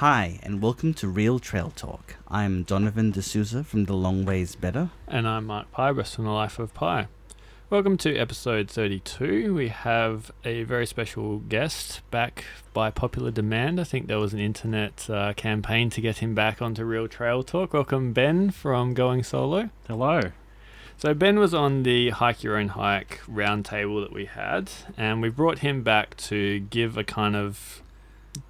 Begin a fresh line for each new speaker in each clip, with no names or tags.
Hi, and welcome to Real Trail Talk. I'm Donovan D'Souza from The Long Ways Better.
And I'm Mark Pybus from The Life of Pi. Welcome to episode 32. We have a very special guest back by popular demand. I think there was an internet uh, campaign to get him back onto Real Trail Talk. Welcome, Ben from Going Solo.
Hello.
So, Ben was on the Hike Your Own Hike roundtable that we had, and we brought him back to give a kind of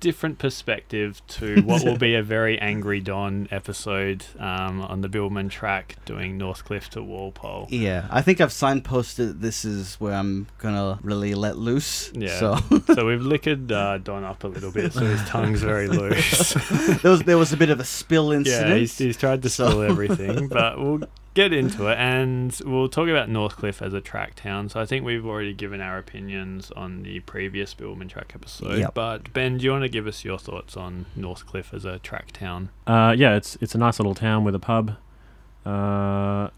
different perspective to what will be a very angry Don episode um, on the Bibbulmun track doing Northcliffe to Walpole.
Yeah, I think I've signposted this is where I'm gonna really let loose.
Yeah.
So
so we've liquored uh, Don up a little bit, so his tongue's very loose.
there was there was a bit of a spill incident.
yeah, he's, he's tried to
So-
spill everything, but we'll get into it and we'll talk about Northcliffe as a track town. So I think we've already given our opinions on the previous Bibbulmun track episode.
Yep.
But Ben, do you want to give us your thoughts on Northcliffe as a track town?
Uh, yeah, it's it's a nice little town with a pub, uh,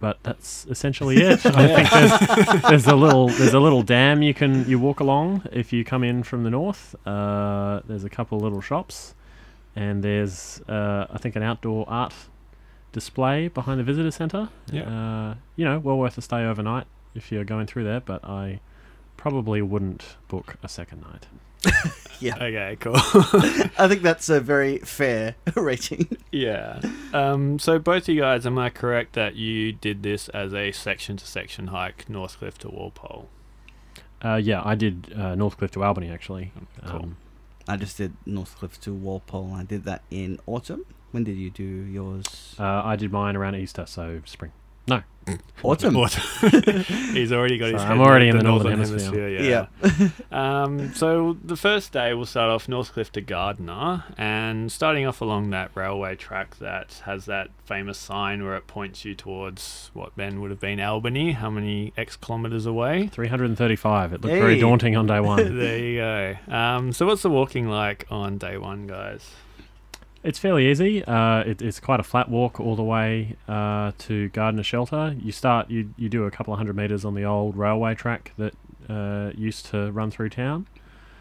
but that's essentially it. I think there's, there's a little there's a little dam you can you walk along if you come in from the north. Uh, there's a couple little shops, and there's uh, I think an outdoor art display behind the visitor centre.
Yeah.
Uh, you know, well worth a stay overnight if you're going through there, but I probably wouldn't book a second night.
Yeah,
Okay, cool.
I think that's a very fair rating.
yeah. Um, so both of you guys, am I correct that you did this as a section to section hike, Northcliffe to Walpole?
Uh, yeah, I did uh, Northcliffe to Albany actually.
Cool.
Um,
I just did Northcliffe to Walpole. I did that in autumn. When did you do yours?
Uh, I did mine around Easter, so spring.
No, autumn.
He's already got his.
I'm already
in
in the Northern Hemisphere.
yeah. um, so the first day we'll start off Northcliffe to Gardner, and starting off along that railway track that has that famous sign where it points you towards what then would have been Albany. How many x kilometres away? 335.
It looked very daunting on day one.
there you go. Um, so what's the walking like on day one, guys?
It's fairly easy. Uh, it, it's quite a flat walk all the way uh, to Gardner Shelter. You start, you, you do a couple of hundred metres on the old railway track that uh, used to run through town.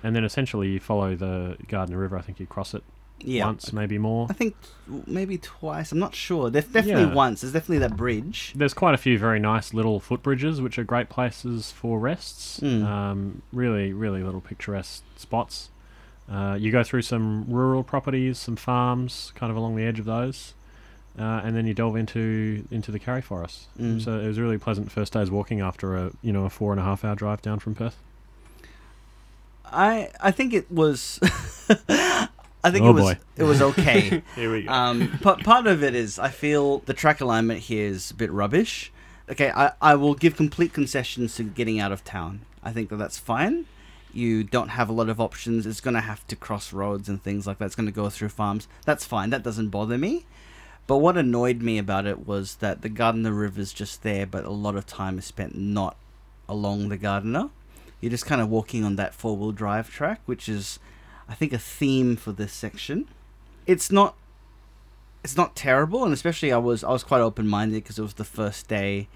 And then essentially you follow the Gardner River. I think you cross it
Yeah,
once, maybe more.
I think maybe twice. I'm not sure. There's definitely
Yeah.
once. There's definitely that bridge.
There's quite a few very nice little footbridges, which are great places for rests.
Mm.
Um, really, really little picturesque spots. Uh, you go through some rural properties, some farms, kind of along the edge of those, uh, and then you delve into into the Karri Forest.
Mm.
So it was a really pleasant first day's walking after a you know a four and a half hour drive down from Perth.
I I think it was. I think
Oh,
it was
boy.
it was okay.
Here we go.
um, but part of it is I feel the track alignment here is a bit rubbish. Okay, I, I will give complete concessions to getting out of town. I think that that's fine. You don't have a lot of options. It's going to have to cross roads and things like that. It's going to go through farms. That's fine. That doesn't bother me. But what annoyed me about it was that the Gardner River's just there, but a lot of time is spent not along the Gardner. You're just kind of walking on that four wheel drive track, which is, I think, a theme for this section. It's not it's not terrible, and especially I was I was quite open minded because it was the first day,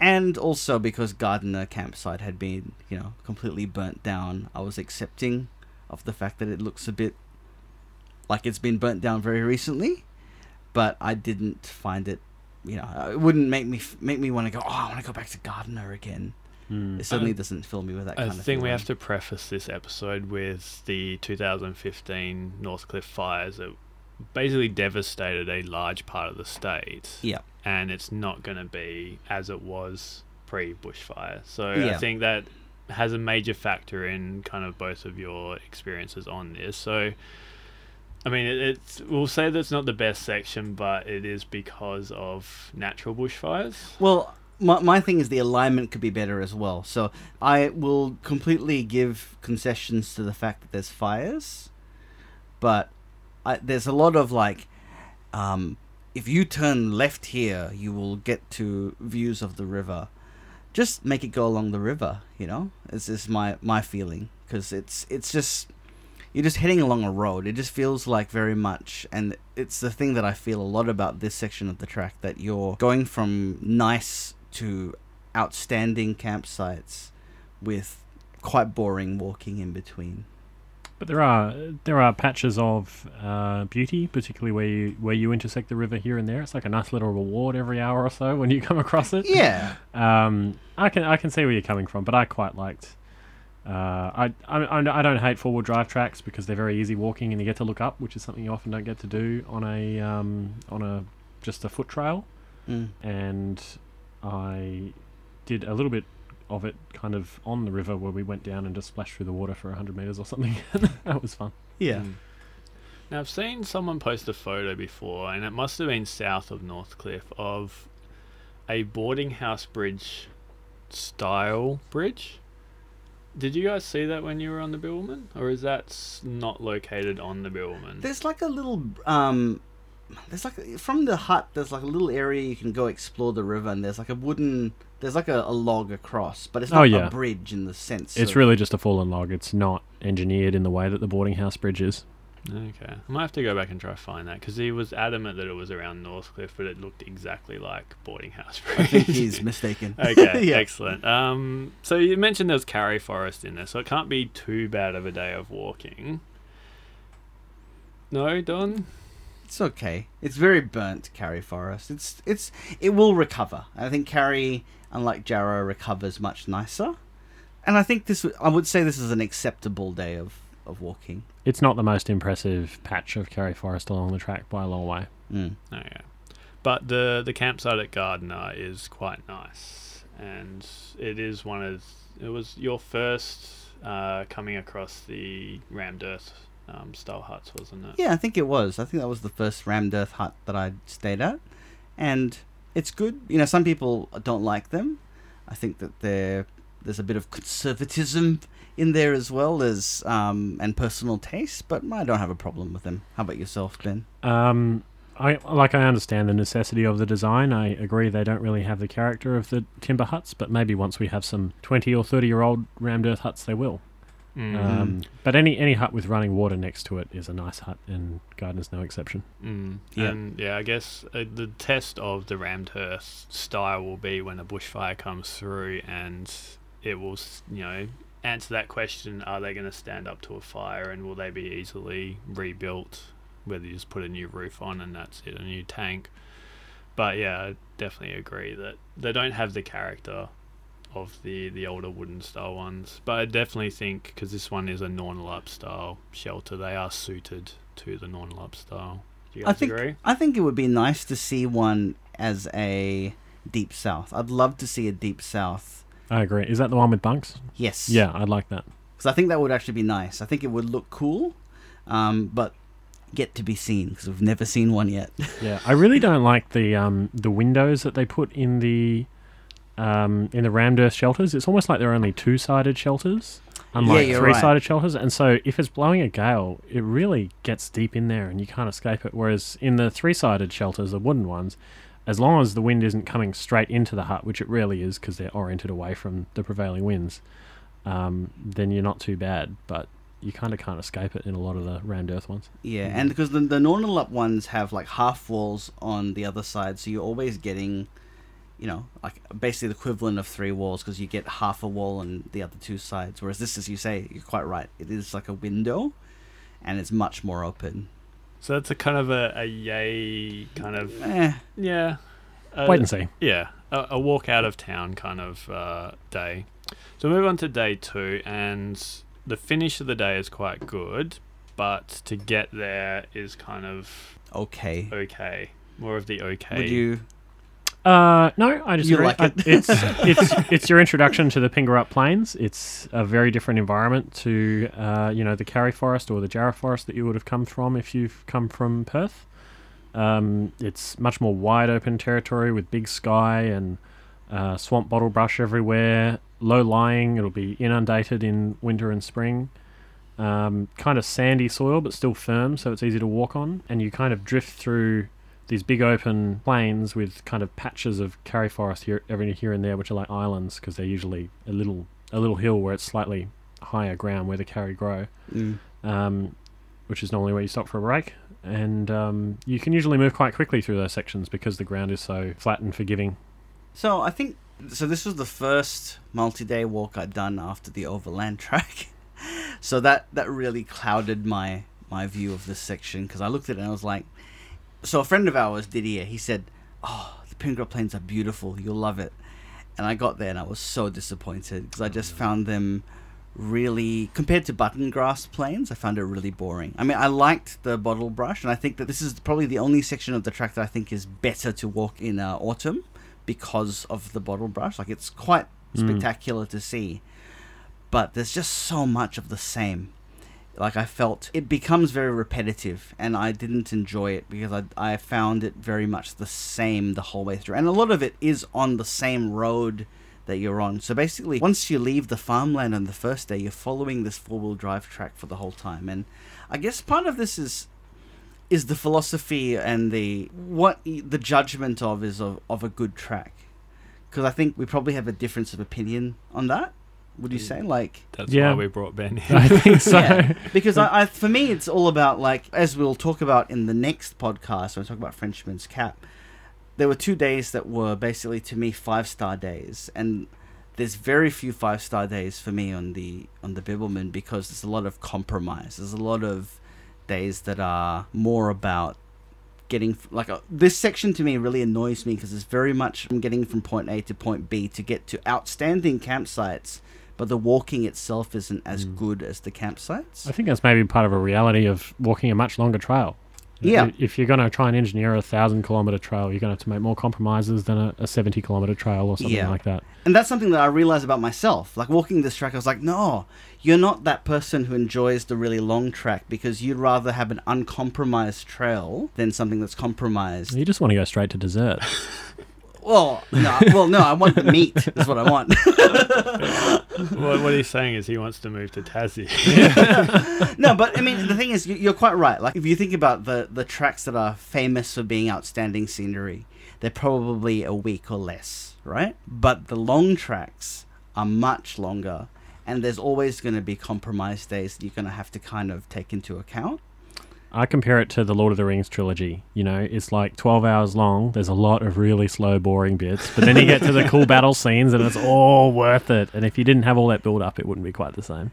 and also because Gardner campsite had been you know completely burnt down. I was accepting of the fact that it looks a bit like it's been burnt down very recently, but I didn't find it. You know, it wouldn't make me f- make me want to go. Oh, I want to go back to Gardner again.
Mm.
It certainly
Um,
doesn't fill me with that
I
kind of.
think we have to preface this episode with the 2015 Northcliffe fires that basically devastated a large part of the state.
Yeah.
And it's not going to be as it was pre bushfire. So I think that has a major factor in kind of both of your experiences on this. So. I mean, it, it's we'll say that's not the best section, but it is because of natural bushfires.
Well, my, my thing is the alignment could be better as well. So I will completely give concessions to the fact that there's fires, but I, there's a lot of like, um, if you turn left here, you will get to views of the river. Just make it go along the river, you know. This is my my feeling because it's it's just you're just heading along a road. It just feels like very much, and it's the thing that I feel a lot about this section of the track that you're going from nice to outstanding campsites with quite boring walking in between.
But there are there are patches of uh, beauty, particularly where you where you intersect the river here and there. It's like a nice little reward every hour or so when you come across it.
Yeah.
Um, I can I can see where you're coming from, but I quite liked. Uh, I, I I don't hate four wheel drive tracks because they're very easy walking and you get to look up, which is something you often don't get to do on a um, on a just a foot trail.
Mm.
And I did a little bit of it kind of on the river where we went down and just splashed through the water for 100 meters or something. that was fun.
Yeah.
Mm. Now I've seen someone post a photo before, and it must have been south of Northcliffe of a boarding house bridge style bridge. Did you guys see that when you were on the Bibbulmun, or is that not located on the Bibbulmun?
There's like a little um there's like from the hut there's like a little area you can go explore the river and there's like a wooden there's like a, a log across, but it's
Oh,
not
yeah.
a bridge in the sense
It's
of-
really just a fallen log. It's not engineered in the way that the boarding house bridge is.
Okay, I might have to go back and try to find that because he was adamant that it was around Northcliffe, but it looked exactly like boarding house bridge.
I think he's mistaken.
Okay,
yeah.
excellent. Um, so you mentioned there's Karri Forest in there, so it can't be too bad of a day of walking. No, Don.
It's okay. It's very burnt, Karri Forest. It's it's it will recover. I think Karri, unlike Jarrah, recovers much nicer. And I think this I would say this is an acceptable day of, of walking.
It's not the most impressive patch of Karri Forest along the track by a long way.
Mm.
Okay, but the the campsite at Gardner is quite nice, and it is one of it was your first uh, coming across the rammed earth um, style huts, wasn't it?
Yeah, I think it was. I think that was the first rammed earth hut that I stayed at, and it's good. You know, some people don't like them. I think that there there's a bit of conservatism in there as well as um, and personal taste, but I don't have a problem with them. How about yourself, Ben?
Um, I like. I understand the necessity of the design. I agree they don't really have the character of the timber huts, but maybe once we have some twenty or thirty year old rammed earth huts, they will.
Mm.
Um, but any any hut with running water next to it is a nice hut, and Gardner's no exception.
Mm.
Yeah.
And yeah, I guess uh, the test of the rammed earth style will be when a bushfire comes through and it will, you know, answer that question are they going to stand up to a fire and will they be easily rebuilt? Whether you just put a new roof on and that's it, a new tank. But yeah, I definitely agree that they don't have the character of the, the older wooden style ones. But I definitely think, because this one is a Nornalup style shelter, they are suited to the Nornalup style. Do you
I think
agree?
I think it would be nice to see one as a deep south. I'd love to see a deep south.
I agree. Is that the one with bunks?
Yes.
Yeah, I'd like that.
Because I think that would actually be nice. I think it would look cool, um, but get to be seen because we've never seen one yet.
Yeah, I really don't like the um, the windows that they put in the um, in the rammed earth shelters. It's almost like they're only two sided shelters, unlike
you're
three
right.
sided shelters. And so, if it's blowing a gale, it really gets deep in there, and you can't escape it. Whereas in the three sided shelters, the wooden ones, as long as the wind isn't coming straight into the hut, which it rarely is because they're oriented away from the prevailing winds, um, then you're not too bad. But you kind of can't escape it in a lot of the rammed earth ones.
Yeah, and because the the Nornalup ones have like half walls on the other side, so you're always getting, you know, like basically the equivalent of three walls because you get half a wall on the other two sides. Whereas this, as you say, you're quite right. It is like a window, and it's much more open.
So that's a kind of a, a yay kind of
Eh,
yeah. Uh,
Wait and see.
Yeah, a, a walk out of town kind of uh, day. So move on to day two, and the finish of the day is quite good, but to get there is kind of
okay.
okay. More of the okay.
Would you?
Uh, no, I disagree.
like
I-
it?
it's it's it's your introduction to the Pingerup Plains. It's a very different environment to uh, you know the Karri Forest or the Jarrah Forest that you would have come from if you've come from Perth. Um, it's much more wide open territory with big sky and uh, swamp bottle brush everywhere. Low lying, it'll be inundated in winter and spring. Um, kind of sandy soil, but still firm, so it's easy to walk on. And you kind of drift through these big open plains with kind of patches of karri forest here, every here and there, which are like islands because they're usually a little a little hill where it's slightly higher ground where the karri grow,
Mm.
um, which is normally where you stop for a break. And um, you can usually move quite quickly through those sections because the ground is so flat and forgiving.
So I think so. This was the first multi-day walk I'd done after the overland track. so that that really clouded my my view of this section because I looked at it and I was like, so a friend of ours, Didier, he said, "Oh, the Pilgrim Plains are beautiful. You'll love it." And I got there and I was so disappointed because I just found them really compared to button grass plains i found it really boring i mean i liked the bottle brush and i think that this is probably the only section of the track that i think is better to walk in uh, autumn because of the bottle brush like it's quite
Mm.
spectacular to see but there's just so much of the same like i felt it becomes very repetitive and i didn't enjoy it because i, I found it very much the same the whole way through and a lot of it is on the same road that you're on. So basically, once you leave the farmland on the first day, you're following this four-wheel drive track for the whole time. And I guess part of this is is the philosophy and the what the judgment of is of, of a good track. Because I think we probably have a difference of opinion on that. Would you say like?
That's
Yeah.
why we brought Ben in.
I think so.
Yeah, because I, I, for me, it's all about like as we'll talk about in the next podcast when we talk about Frenchman's Cap. There were two days that were basically to me five star days, and there's very few five star days for me on the on the Bibbulmun because there's a lot of compromise. There's a lot of days that are more about getting f- like a, this section to me really annoys me because it's very much from getting from point A to point B to get to outstanding campsites, but the walking itself isn't as
Mm.
good as the campsites.
I think that's maybe part of a reality of walking a much longer trail.
Yeah.
If you're going to try and engineer a thousand kilometer trail, you're going to have to make more compromises than a, a 70 kilometer trail or something
Yeah.
like that.
And that's something that I realized about myself. Like walking this track, I was like, no, you're not that person who enjoys the really long track because you'd rather have an uncompromised trail than something that's compromised.
You just want to go straight to dessert.
Well, no, well, no, I want the meat. Is what I want.
what, what he's saying is he wants to move to Tassie.
no, but I mean, the thing is, you- you're quite right. Like, if you think about the the tracks that are famous for being outstanding scenery, they're probably a week or less, right? But the long tracks are much longer, and there's always going to be compromise days that you're going to have to kind of take into account.
I compare it to the Lord of the Rings trilogy. You know, it's like 12 hours long. There's a lot of really slow, boring bits, but then you get to the cool battle scenes and it's all worth it. And if you didn't have all that build up, it wouldn't be quite the same.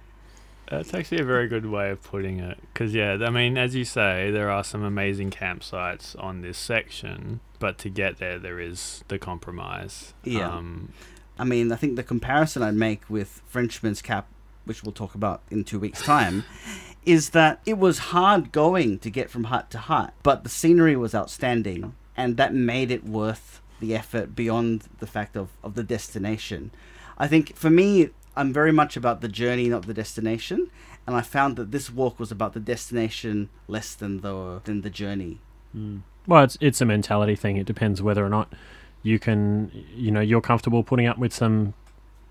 That's actually a very good way of putting it. Because, yeah, I mean, as you say, there are some amazing campsites on this section, but to get there, there is the compromise.
Yeah.
Um,
I mean, I think the comparison I'd make with Frenchman's Cap, which we'll talk about in two weeks' time, is that it was hard going to get from hut to hut, but the scenery was outstanding, and that made it worth the effort beyond the fact of, of the destination. I think for me, I'm very much about the journey, not the destination, and I found that this walk was about the destination less than the than the journey. Hmm.
Well, it's it's a mentality thing. It depends whether or not you can, you know, you're comfortable putting up with some,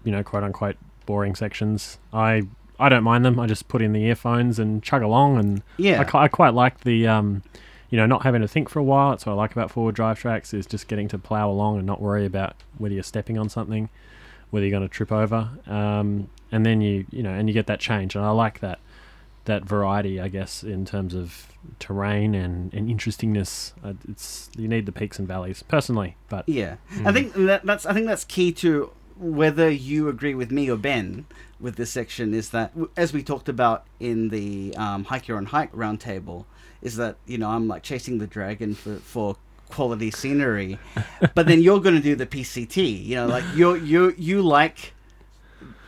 you know, quote unquote boring sections. I I don't mind them. I just put in the earphones and chug along, and
Yeah,
I, I quite like the, um, you know, not having to think for a while. That's what I like about forward drive tracks is just getting to plow along and not worry about whether you're stepping on something, whether you're going to trip over, um, and then you, you know, and you get that change, and I like that that variety, I guess, in terms of terrain and, and interestingness. Uh, it's you need the peaks and valleys, personally, but
Yeah, I
Mm.
think that, that's I think that's key to whether you agree with me or Ben with this section is that as we talked about in the um, hike your own hike roundtable is that you know I'm like chasing the dragon for for quality scenery, but then you're going to do the PCT. You know, like you you you like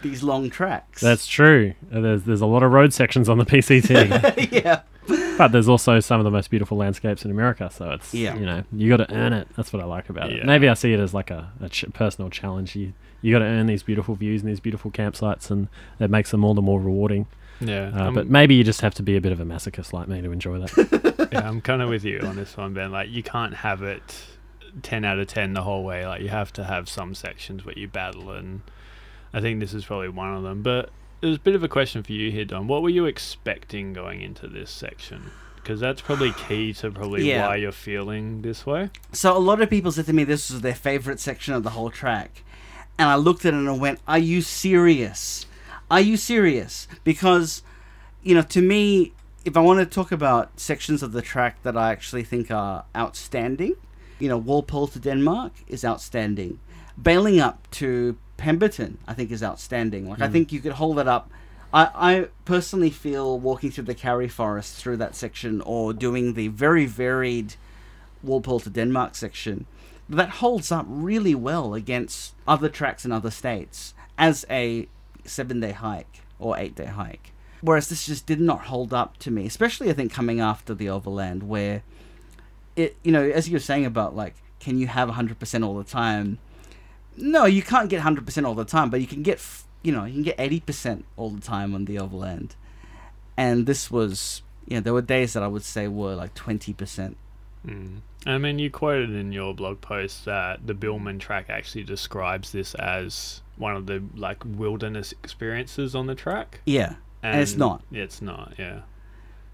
these long tracks.
that's true. There's there's a lot of road sections on the PCT.
yeah.
But there's also some of the most beautiful landscapes in America, so it's
Yeah.
you know you got to earn it. That's what I like about
Yeah.
it. Maybe I see it as like a, a ch- personal challenge. You you got to earn these beautiful views and these beautiful campsites, and that makes them all the more rewarding.
yeah.
Uh, but maybe you just have to be a bit of a masochist like me to enjoy that.
yeah, I'm kind of with you on this one, Ben. Like, you can't have it 10 out of 10 the whole way. Like, you have to have some sections where you battle, and I think this is probably one of them. But there's a bit of a question for you here, Don. What were you expecting going into this section? Because that's probably key to probably
Yeah.
why you're feeling this way.
So a lot of people said to me this was their favorite section of the whole track. And I looked at it and I went, Are you serious? Are you serious? Because, you know, to me, if I want to talk about sections of the track that I actually think are outstanding, you know, Walpole to Denmark is outstanding. Balingup to Pemberton, I think, is outstanding. Like, I hmm. think you could hold it up I, I personally feel walking through the Karri Forest through that section or doing the very varied Walpole to Denmark section, that holds up really well against other tracks in other states as a seven day hike or eight day hike. Whereas this just did not hold up to me, especially I think coming after the Overland, where it, you know, as you were saying about like, can you have 100% all the time? No, you can't get 100% all the time, but you can get, you know, you can get 80% all the time on the Overland. And this was, you know, there were days that I would say were like 20%.
Mm. I mean, you quoted in your blog post that the Bibbulmun track actually describes this as one of the like wilderness experiences on the track.
Yeah. And it's not.
It's not. Yeah.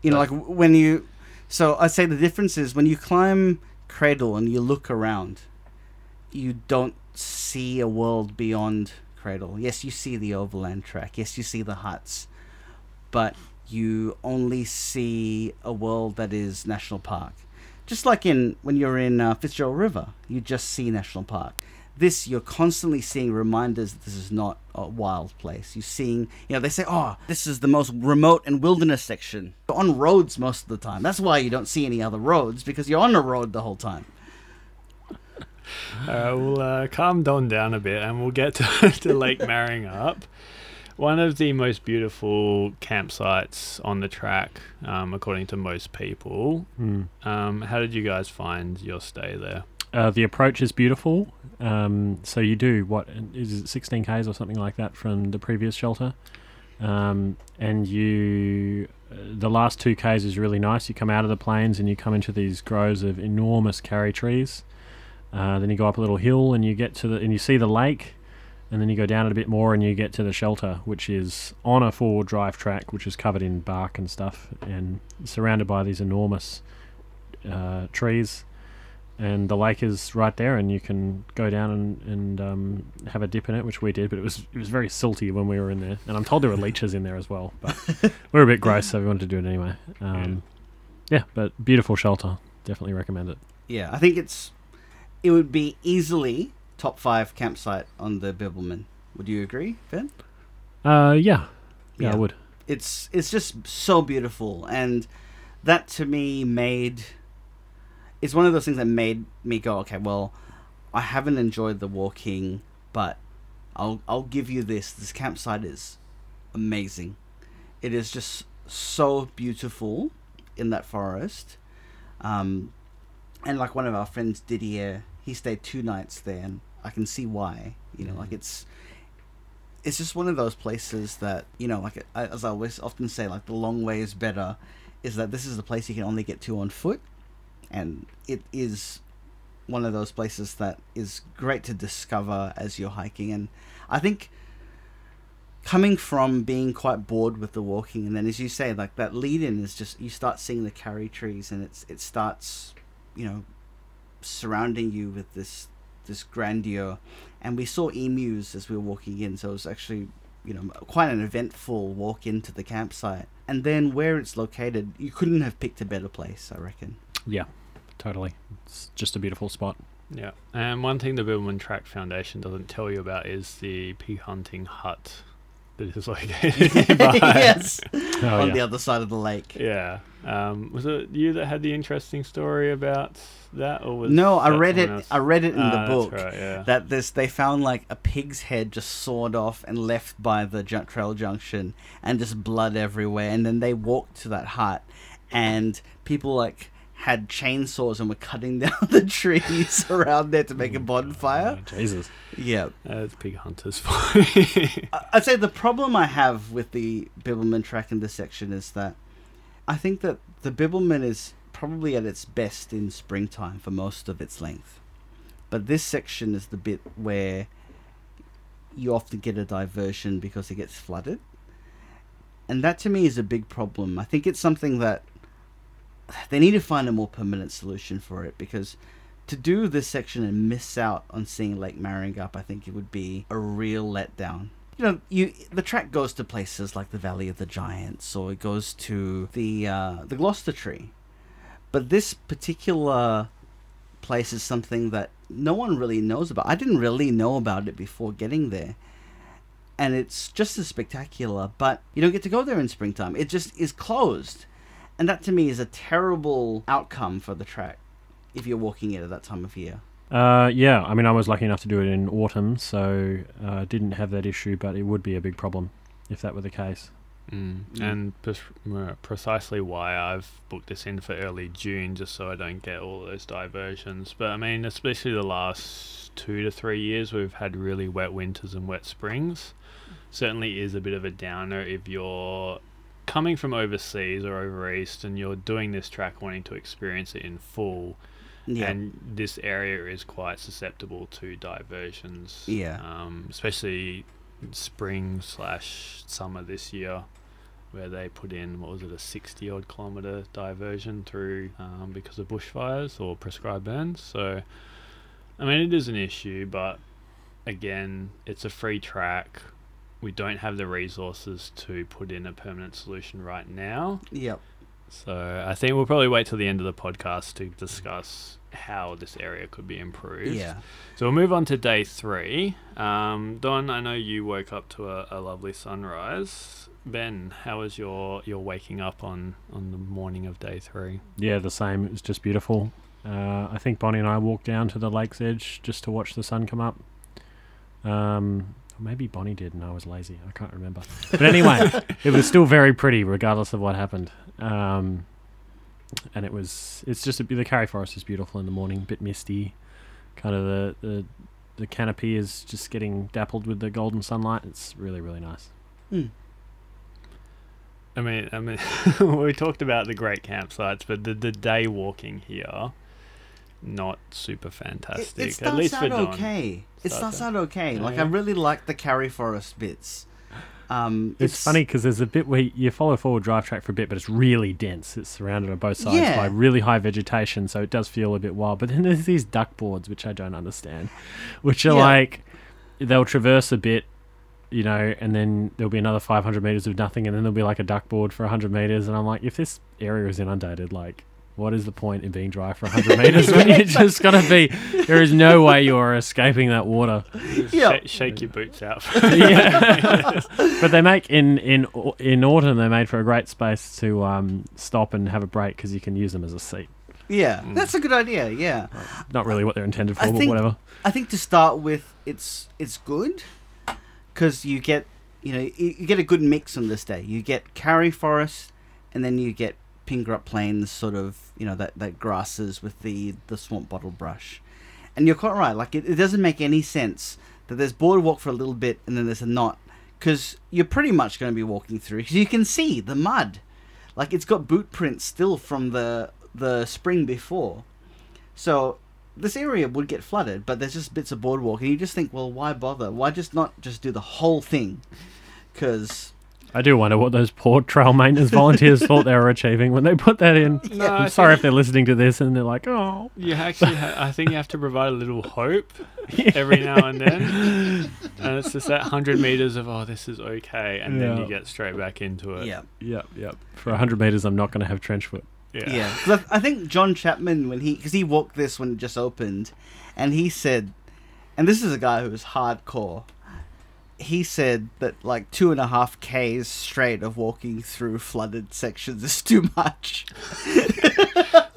You know,
Like-
when you. So I'd say the difference is when you climb Cradle and you look around, you don't see a world beyond Cradle. Yes, you see the overland track. Yes, you see the huts, but you only see a world that is national park. Just like in when you're in uh, Fitzgerald River, you just see national park. This you're constantly seeing reminders that this is not a wild place. You're seeing, you know, they say, "Oh, this is the most remote and wilderness section." You're on roads most of the time. That's why you don't see any other roads because you're on a road the whole time.
Uh, we'll uh, calm Don down a bit and we'll get to, to Lake Maringup. One of the most beautiful campsites on the track, um, according to most people.
Mm.
Um, how did you guys find your stay there?
Uh, the approach is beautiful. Um, so you do what is it, 16 k's or something like that from the previous shelter, um, and you uh, the last two k's is really nice. You come out of the plains and you come into these groves of enormous karri trees. Uh, then you go up a little hill and you get to the and you see the lake, and then you go down it a bit more and you get to the shelter, which is on a four-wheel drive track, which is covered in bark and stuff, and surrounded by these enormous uh, trees and the lake is right there, and you can go down and, and um, have a dip in it, which we did. But it was it was very silty when we were in there, and I'm told there were leeches in there as well. But we were a bit gross, so we wanted to do it anyway. Um, yeah, but beautiful shelter. Definitely recommend it.
Yeah, I think it's it would be easily top five campsite on the Bibbulmun. Would you agree, Ben?
Uh, yeah, yeah,
Yeah.
I would.
It's it's just so beautiful, and that to me made it's one of those things that made me go, okay, well, I haven't enjoyed the walking, but I'll I'll give you this. This campsite is amazing. It is just so beautiful in that forest. Um, and like one of our friends, Didier, he stayed two nights there, and I can see why. You know, like mm. it's it's just one of those places that you know, like I- as I always often say, like the long way is better. Is that this is the place you can only get to on foot, and it is one of those places that is great to discover as you're hiking. And I think coming from being quite bored with the walking, and then as you say, like that lead in is just you start seeing the karri trees, and it's it starts, you know, surrounding you with this this grandeur. And we saw emus as we were walking in, so it was actually you know quite an eventful walk into the campsite. And then where it's located, you couldn't have picked a better place, I reckon.
Yeah, totally. It's just a beautiful spot.
Yeah, and one thing the Bibbulmun Track Foundation doesn't tell you about is the pig hunting hut that is located nearby.
yes,
Oh,
on
yeah.
the other side of the lake.
Yeah. Um, was it you that had the interesting story about that, or was
No, I read it.
else?
I read it in
Ah,
the
that's
book
right, yeah.
that this they found like a pig's head just sawed off and left by the jun- trail junction, and just blood everywhere. And then they walked to that hut, and people like had chainsaws and were cutting down the trees around there to make a bonfire.
Oh, Jesus.
Yeah,
That's pig hunters for
I'd say the problem I have with the Bibbulmun track in this section is that I think that the Bibbulmun is probably at its best in springtime for most of its length. But this section is the bit where you often get a diversion because it gets flooded. And that to me is a big problem. I think it's something that they need to find a more permanent solution for it because to do this section and miss out on seeing Lake Maringup, I think it would be a real letdown. You know, you the track goes to places like the Valley of the Giants, or it goes to the uh, the Gloucester Tree, but this particular place is something that no one really knows about. I didn't really know about it before getting there, and it's just as spectacular, but you don't get to go there in springtime. It just is closed. And that to me is a terrible outcome for the track if you're walking it at that time of year.
Uh, yeah, I mean, I was lucky enough to do it in autumn, so uh, didn't have that issue, but it would be a big problem if that were the case.
Mm.
Mm.
And pres- uh, precisely why I've booked this in for early June, just so I don't get all those diversions. But I mean, especially the last two to three years, we've had really wet winters and wet springs. Certainly is a bit of a downer if you're coming from overseas or over east and you're doing this track wanting to experience it in full.
Yeah.
And this area is quite susceptible to diversions.
Yeah.
Um, especially spring slash summer this year, where they put in what was it a sixty odd kilometre diversion through um, because of bushfires or prescribed burns. So, I mean, it is an issue, but again, it's a free track. We don't have the resources to put in a permanent solution right now.
yep.
So I think we'll probably wait till the end of the podcast to discuss how this area could be improved.
Yeah.
So we'll move on to day three. Um, Don, I know you woke up to a, a lovely sunrise. Ben, how was your, your waking up on, on the morning of day three?
Yeah, the same. It was just beautiful. Uh, I think Bonnie and I walked down to the lake's edge just to watch the sun come up. Um, or maybe Bonnie did and I was lazy. I can't remember. But anyway, it was still very pretty regardless of what happened. Um, and it was, it's just, a, the Karri Forest is beautiful in the morning, a bit misty. Kind of the, the, the canopy is just getting dappled with the golden sunlight. It's really, really nice.
Hmm.
I mean, I mean, we talked about the great campsites, but the, the day walking here, not super fantastic.
it
at
starts
least for
out
Don.
okay. It
Starts out-
okay. Like. I really like the karri forest bits. Um,
It's, funny because there's a bit where you follow forward drive track for a bit, but it's really dense. It's surrounded on both sides
Yeah.
by really high vegetation, so it does feel a bit wild. But then there's these duck boards, which I don't understand, which are
Yeah.
like they'll traverse a bit, you know, and then there'll be another 500 meters of nothing, and then there'll be like a duck board for 100 meters. And I'm like, if this area is inundated, like, what is the point in being dry for 100 meters when you're just gonna be? There is no way you are escaping that water.
Just
Yeah.
shake, shake your boots out.
yeah. but they make in in in autumn They're made for a great space to um, stop and have a break because you can use them as a seat.
yeah,
Mm.
that's a good idea. Yeah,
Not really what they're intended for,
I
but
think-
whatever.
I think to start with, it's it's good because you get you know you, you get a good mix on this day. You get karri forest, and then you get Pingerup Plains, sort of you know that that grasses with the the swamp bottle brush, and you're quite right. Like it, it doesn't make any sense that there's boardwalk for a little bit and then there's a knot because you're pretty much going to be walking through because you can see the mud, like it's got boot prints still from the the spring before, so this area would get flooded, but there's just bits of boardwalk, and you just think, well, why bother? Why just not just do the whole thing? Because
I do wonder what those poor trail maintenance volunteers thought they were achieving when they put that in.
No, I
I'm sorry
think-
if they're listening to this and they're like, oh.
You actually, ha- I think you have to provide a little hope every now and then, and it's just that hundred meters of oh, this is okay, and then you get straight back into it.
yeah,
Yep, yep. For 100 meters, I'm not going to have trench foot.
yeah,
yeah. 'Cause I, I think John Chapman when he because he walked this when it just opened, and he said, and this is a guy who was hardcore. He said that like two and a half k's straight of walking through flooded sections is too much.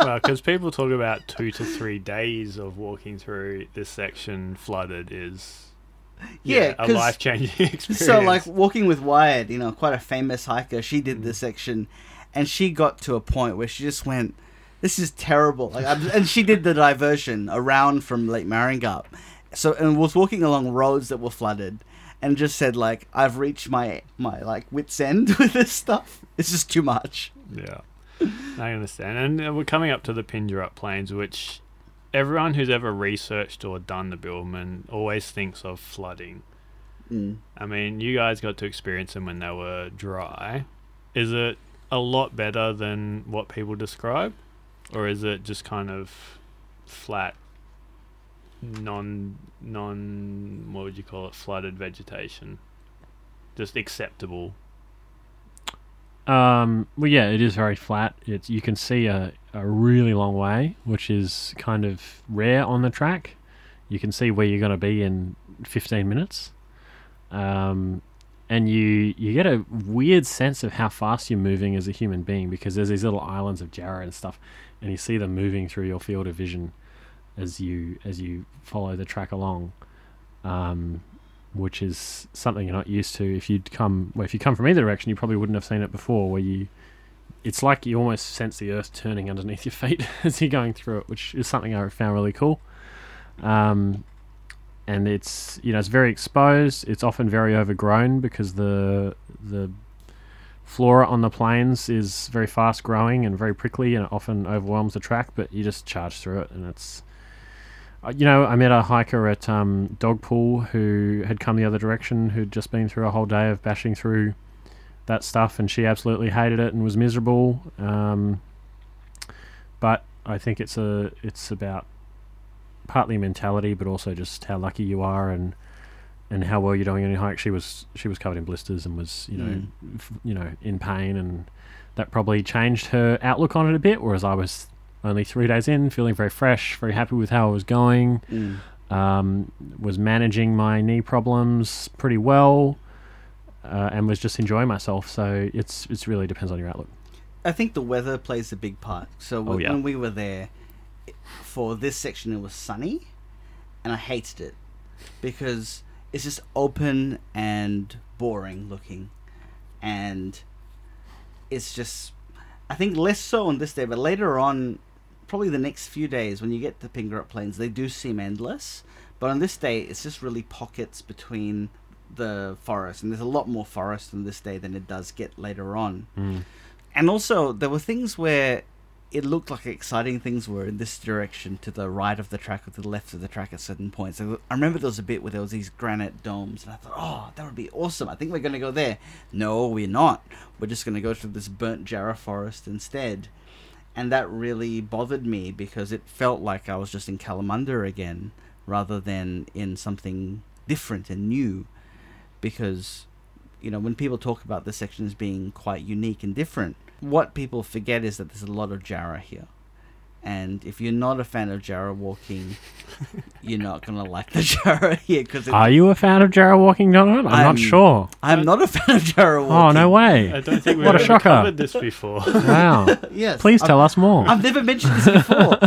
Well, because people talk about two to three days of walking through this section flooded is
Yeah,
a life changing experience.
So, like, walking with Wired, you know, quite a famous hiker, she did this mm. section, and she got to a point where she just went, "This is terrible." Like, I'm, and she did the diversion around from Lake Maringup, so and was walking along roads that were flooded, and just said, "Like, I've reached my my like wits end with this stuff. It's just too much."
Yeah, I understand. And uh, we're coming up to the Pingerup Plains, which everyone who's ever researched or done the Bibbulmun always thinks of flooding.
Mm.
I mean, you guys got to experience them when they were dry. Is it a lot better than what people describe? Or is it just kind of flat, non, non, what would you call it, flooded vegetation? Just acceptable.
Um, well, yeah, it is very flat. It's you can see a, a really long way, which is kind of rare on the track. You can see where you're going to be in 15 minutes. um, and you you get a weird sense of how fast you're moving as a human being because there's these little islands of Jarrah and stuff, and you see them moving through your field of vision as you as you follow the track along, um, which is something you're not used to. If you'd come well, if you come from either direction, you probably wouldn't have seen it before. Where you, it's like you almost sense the earth turning underneath your feet as you're going through it, which is something I found really cool. Um, and it's you know it's very exposed. It's often very overgrown because the the flora on the plains is very fast growing and very prickly, and it often overwhelms the track. But you just charge through it, and it's you know I met a hiker at um, Dogpool who had come the other direction, who'd just been through a whole day of bashing through that stuff, and she absolutely hated it and was miserable. Um, but I think it's a it's about partly mentality, but also just how lucky you are and and how well you're doing in your hike. She was she was covered in blisters and was you know
Mm.
f- you know in pain, and that probably changed her outlook on it a bit. Whereas I was only three days in, feeling very fresh, very happy with how I was going.
Mm.
Um, was managing my knee problems pretty well, uh, and was just enjoying myself. So it's it's really depends on your outlook.
I think the weather plays a big part. So w-
Oh, yeah.
when we were there, for this section, it was sunny, and I hated it because it's just open and boring looking, and it's just. I think less so on this day, but later on, probably the next few days when you get to Pingerup Plains, they do seem endless. But on this day, it's just really pockets between the forest, and there's a lot more forest on this day than it does get later on hmm. and also there were things where it looked like exciting things were in this direction to the right of the track or to the left of the track at certain points. I I remember there was a bit where there was these granite domes, and I thought, oh, that would be awesome. I think we're going to go there. No, we're not. We're just going to go through this burnt Jarrah forest instead. And that really bothered me because it felt like I was just in Kalamunda again rather than in something different and new. Because you know, when people talk about this section as being quite unique and different, what people forget is that there's a lot of Jarrah here. And if you're not a fan of Jarrah walking, you're not going to like the Jarrah here because
Are you a fan of Jarrah walking, Donovan? I'm,
I'm-
not sure.
I'm not a fan of Jarrah walking.
Oh no way.
I
way!
don't think we've
What a
ever
shocker.
covered this before.
Wow.
Yes.
Please
I've-
tell us more.
I've never mentioned this before.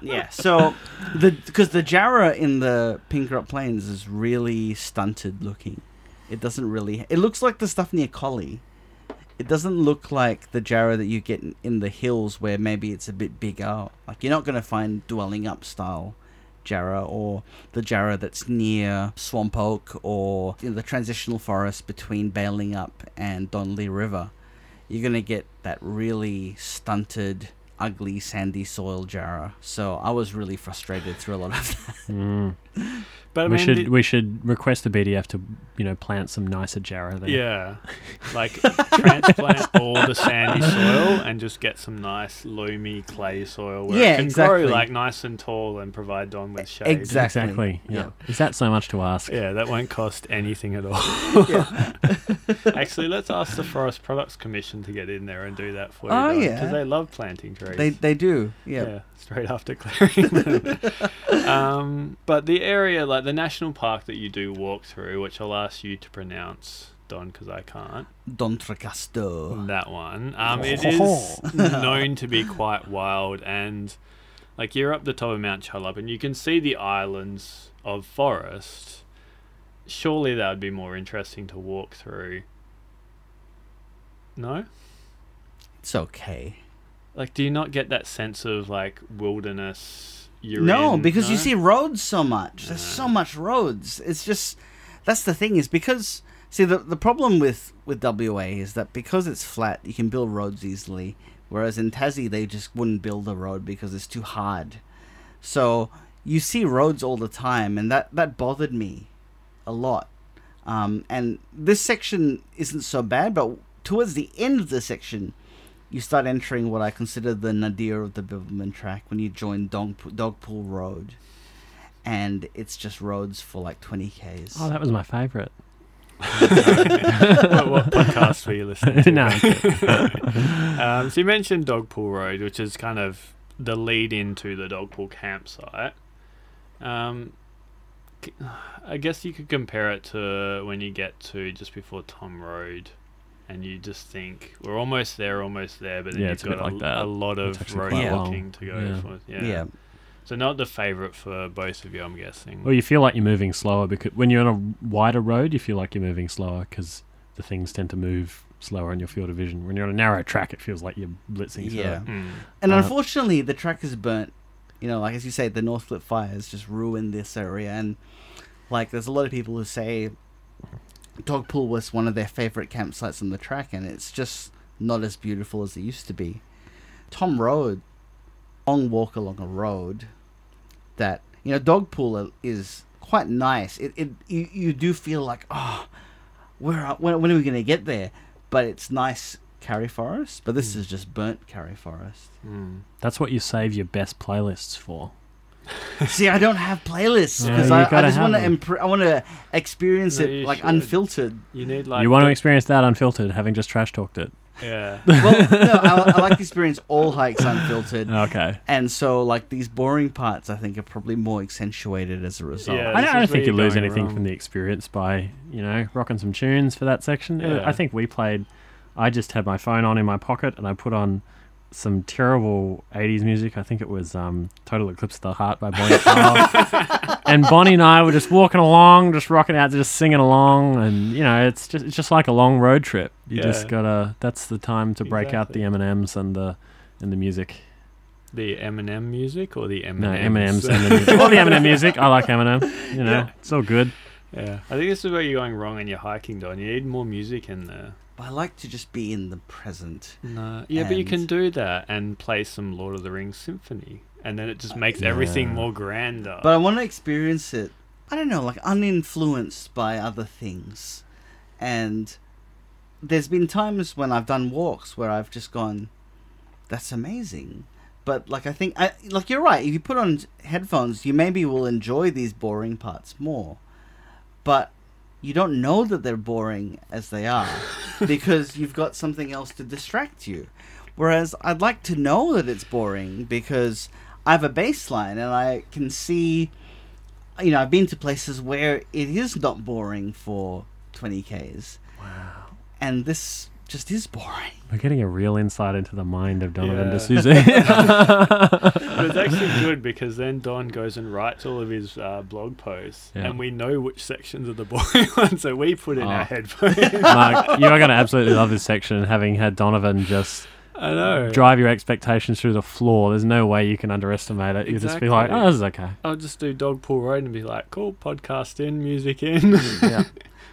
yeah, so the because the Jarrah in the Pingerup Plains is really stunted looking. It doesn't really. It looks like the stuff near Collie. It doesn't look like the Jarrah that you get in, in the hills where maybe it's a bit bigger. Like you're not going to find Dwellingup style Jarrah or the Jarrah that's near Swamp Oak or in the transitional forest between Balingup and Donnelly River you're gonna get that really stunted, ugly, sandy soil Jarrah. So I was really frustrated through a lot of that.
Mm.
But I
we
mean,
should
the-
we should request the BDF to you know plant some nicer Jarrah there.
yeah, like transplant all the sandy soil and just get some nice loamy clay soil where
Yeah,
it can
exactly.
grow like nice and tall and provide Don with shade.
Exactly.
Exactly. Yeah.
Yeah.
Is that so much to ask?
Yeah, that won't cost anything at all. Actually, let's ask the Forest Products Commission to get in there and do that for you.
Oh, yeah.
because they love planting trees.
They they do. Yeah.
yeah, straight after clearing them. um, but the area, like the national park that you do walk through, which I'll ask you to pronounce, Don, because I can't.
D'Entrecasteaux.
That one. Um, it is known to be quite wild, and like you're up the top of Mount Chudalup, and you can see the islands of forest. Surely that would be more interesting to walk through. No,
It's okay.
Like, do you not get that sense of like wilderness? You're
no,
in?
because you see roads so much. There's so much roads. It's just that's the thing is because see the the problem with with WA is that because it's flat, you can build roads easily. Whereas in Tassie, they just wouldn't build a road because it's too hard. So you see roads all the time, and that that bothered me a lot. Um, and this section isn't so bad, but towards the end of the section, you start entering what I consider the nadir of the Bibbulmun track when you join Dog, Dogpool Road. And it's just roads for like 20 Ks.
Oh, that was my favourite.
what, what podcast were you listening to?
no.
Um, so you mentioned Dogpool Road, which is kind of the lead into the Dogpool campsite. Um, I guess you could compare it to when you get to just before Tom Road, and you just think we're almost there, almost there, but then
Yeah,
you've
it's a
got
like
a,
that.
a lot of
actually
road
quite
walking to go
Yeah.
for.
Yeah.
Yeah. So not the favorite for both of you, I'm guessing.
Well, you feel like you're moving slower because when you're on a wider road, you feel like you're moving slower because the things tend to move slower in your field of vision. When you're on a narrow track, it feels like you're blitzing through.
Yeah.
Mm.
And
Uh,
unfortunately, the track is burnt. You know, like as you say, the Northcliffe fires just ruined this area, and like there's a lot of people who say Dogpool was one of their favorite campsites on the track, and it's just not as beautiful as it used to be. Tom Road, long walk along a road that you know Dogpool is quite nice. It, it you, you do feel like oh, where are, when, when are we gonna get there? But it's nice karri forest. But this
Mm.
is just burnt karri forest.
Mm.
That's what you save your best playlists for.
See, I don't have playlists because
you
I, I just want to
have
I want to experience
No,
it like
should.
unfiltered.
You need like
you want to experience that unfiltered, having just trash talked it.
yeah.
Well, no, I, I like to experience all hikes unfiltered,
Okay.
and so like these boring parts, I think are probably more accentuated as a result.
Yeah.
I don't, I don't think you lose anything
wrong.
from the experience by, you know, rocking some tunes for that section.
Yeah.
I think we played. I just had my phone on in my pocket and I put on some terrible 80s music. I think it was um, Total Eclipse of the Heart by Bonnie Tyler. and Bonnie and I were just walking along, just rocking out, just singing along. And, you know, it's just it's just like a long road trip. You just gotta, that's the time to break out the M&Ms and the, and the music.
The Eminem music or the Eminem?
No, M&Ms and the music. All the M&M music. I like M and M. You know,
Yeah.
it's all good.
Yeah, I think this is where you're going wrong in your hiking, Don. You need more music in there.
But I like to just be in the present.
No, yeah, but you can do that and play some Lord of the Rings symphony, and then it just uh, makes everything
Yeah.
more grander.
But I want to experience it. I don't know, like uninfluenced by other things. And there's been times when I've done walks where I've just gone, "That's amazing." But like I think, I like you're right. If you put on headphones, you maybe will enjoy these boring parts more. But you don't know that they're boring as they are because you've got something else to distract you. Whereas I'd like to know that it's boring because I have a baseline and I can see, you know, I've been to places where it is not boring for 20Ks. Wow. And this just is boring.
We're getting a real insight into the mind of Donovan
Yeah.
D'Souza.
But it's actually good because then Don goes and writes all of his uh, blog posts,
Yeah.
and we know which sections are the boring ones, so we put in
Oh.
our headphones.
Mark, you are going to absolutely love this section, having had Donovan just
I know.
drive your expectations through the floor. There's no way you can underestimate it. You just be like, oh, this is okay.
I'll just do Dogpool Road and be like, cool, podcast in, music in,
Yeah.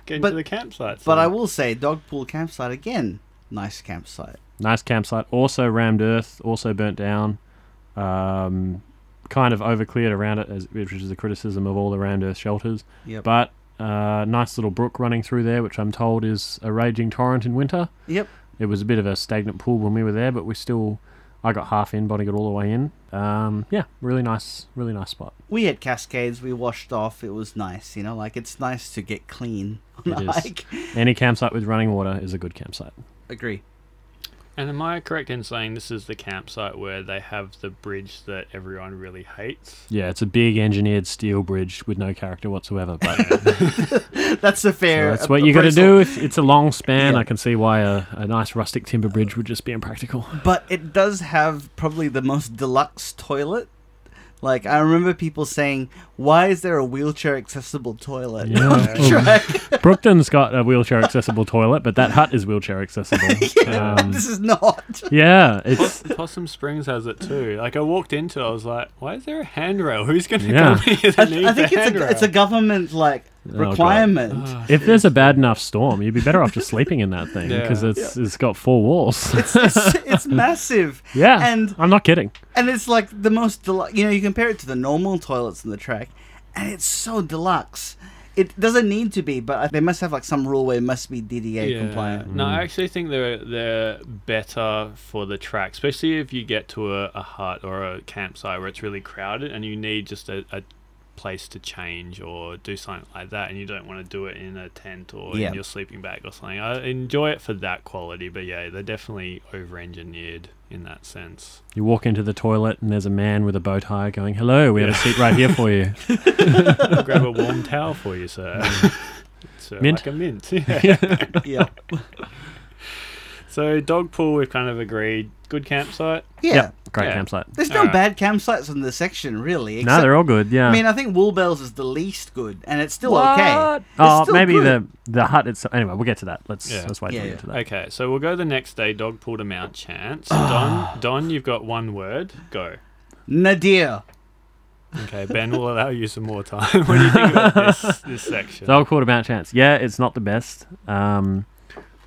Get
But-
into the campsite.
But I will say, Dogpool Campsite again, nice campsite.
Nice campsite. Also rammed earth, also burnt down. Um, kind of overcleared around it, as, which is a criticism of all the rammed earth shelters.
Yep.
But uh, nice little brook running through there, which I'm told is a raging torrent in winter.
Yep.
It was a bit of a stagnant pool when we were there, but we still. I got half in, Bonnie got all the way in. Um, yeah, really nice, really nice spot.
We had cascades. We washed off. It was nice, you know. Like it's nice to get clean on
It
a
is.
hike.
Any campsite with running water is a good campsite.
Agree.
And am I correct in saying this is the campsite where they have the bridge that everyone really hates?
Yeah, it's a big engineered steel bridge with no character whatsoever. But
That's a fair.
that's what you got to do. If it's a long span,
Yeah.
I can see why a, a nice rustic timber bridge would just be impractical.
But it does have probably the most deluxe toilet. Like I remember people saying, "Why is there a wheelchair accessible toilet
Yeah.
on the track?"
Brookton's got a wheelchair accessible toilet, but that hut is wheelchair accessible. Um,
this is not.
yeah, it's
Pos- Possum Springs has it too. Like I walked into, it, I was like, "Why is there a handrail? Who's going to
Yeah.
come here
I,
that needs
I think
a
it's a it's a government like
Oh, God.
requirement.
Ah,
if there's a bad enough storm, you'd be better off just sleeping in that thing
Yeah.
because it's it's got four walls.
it's, it's it's massive,
yeah,
and
I'm not kidding.
and it's like the most delu- you know you compare it to the normal toilets in the track, and it's so deluxe. It doesn't need to be, but they must have like some rule where it must be DDA compliant.
No, I
Mm.
actually think they're they're better for the track, especially if you get to a, a hut or a campsite where it's really crowded and you need just a, a place to change or do something like that, and you don't want to do it in a tent or
Yeah.
in your sleeping bag or something. I enjoy it for that quality, but yeah, they're definitely over-engineered in that sense.
You walk into the toilet and there's a man with a bow tie going, "Hello, we have a seat right here for you."
I'll grab a warm towel for you, sir. It's uh,
Mint?
like a mint. Yeah.
yeah.
so dog pool, we've kind of agreed. Good campsite.
Yeah.
Yep, great
Yeah.
campsite.
There's no
Alright.
bad campsites in this section, really.
No, they're all good. Yeah.
I mean, I think Woolbales is the least good, and it's still okay. It's
Oh,
still
maybe
good.
the the hut itself. Anyway, we'll get to that. Let's
Yeah.
let's wait
Yeah,
till we get to that.
Okay, so we'll go the next day. Dog pulled a Mount Chance. Don, Don, you've got one word. Go.
Nadir.
Okay, Ben will allow you some more time. what do you think about this this section?
Dog quarter Mount Chance. Yeah, it's not the best. Um,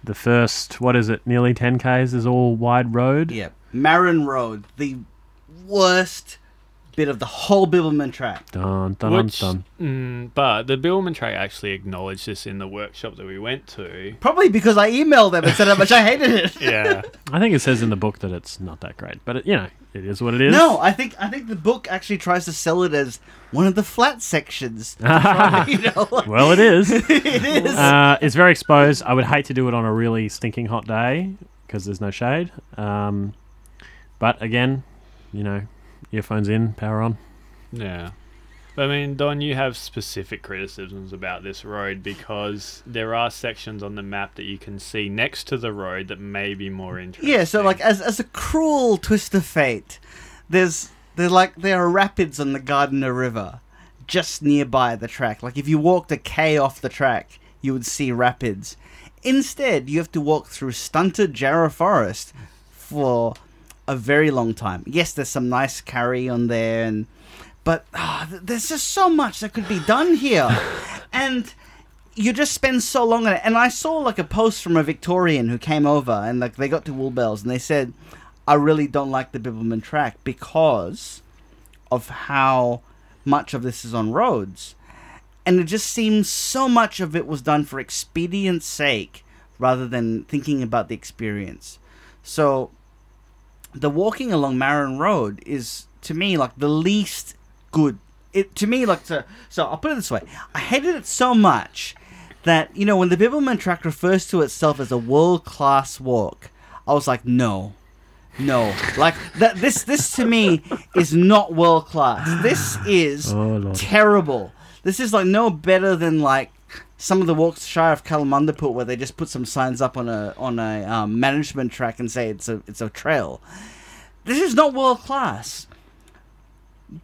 the first, what is it, nearly 10 Ks is all wide road.
Yeah. Marin Road, the worst bit of the whole Bibbulmun track.
Dun, dun, dun,
Which,
dun.
mm, but the Bibbulmun track actually acknowledged this in the workshop that we went to.
Probably because I emailed them and said how much I hated it.
Yeah,
I think it says in the book that it's not that great, but it, you know, it is what it is.
No, I think I think the book actually tries to sell it as one of the flat sections. To, you know, like-
well, it is.
it is.
uh, it's very exposed. I would hate to do it on a really stinking hot day because there's no shade. Um, but again, you know, earphones in, power on.
yeah. But, I mean, Don, you have specific criticisms about this road because there are sections on the map that you can see next to the road that may be more interesting.
yeah, so like as as a cruel twist of fate, there's there like there are rapids on the Gardiner River just nearby the track. Like if you walked a K off the track, you would see rapids. Instead, you have to walk through stunted Jarrah Forest for a very long time. Yes, there's some nice karri on there, and but ah, th- there's just so much that could be done here, and you just spend so long on it. And I saw like a post from a Victorian who came over, and like they got to Woolbales, and they said, "I really don't like the Bibbulmun track because of how much of this is on roads." And it just seems so much of it was done for expedience sake rather than thinking about the experience. So the walking along Marin Road is to me like the least good. It to me like so. So I'll put it this way: I hated it so much that you know when the Bibbulmun track refers to itself as a world class walk, I was like, no, no, like that. This this to me is not world class. This is
Oh,
terrible. This is like no better than like some of the walks shy of Kalamundaput where they just put some signs up on a on a um, management track and say it's a it's a trail. This is not world class,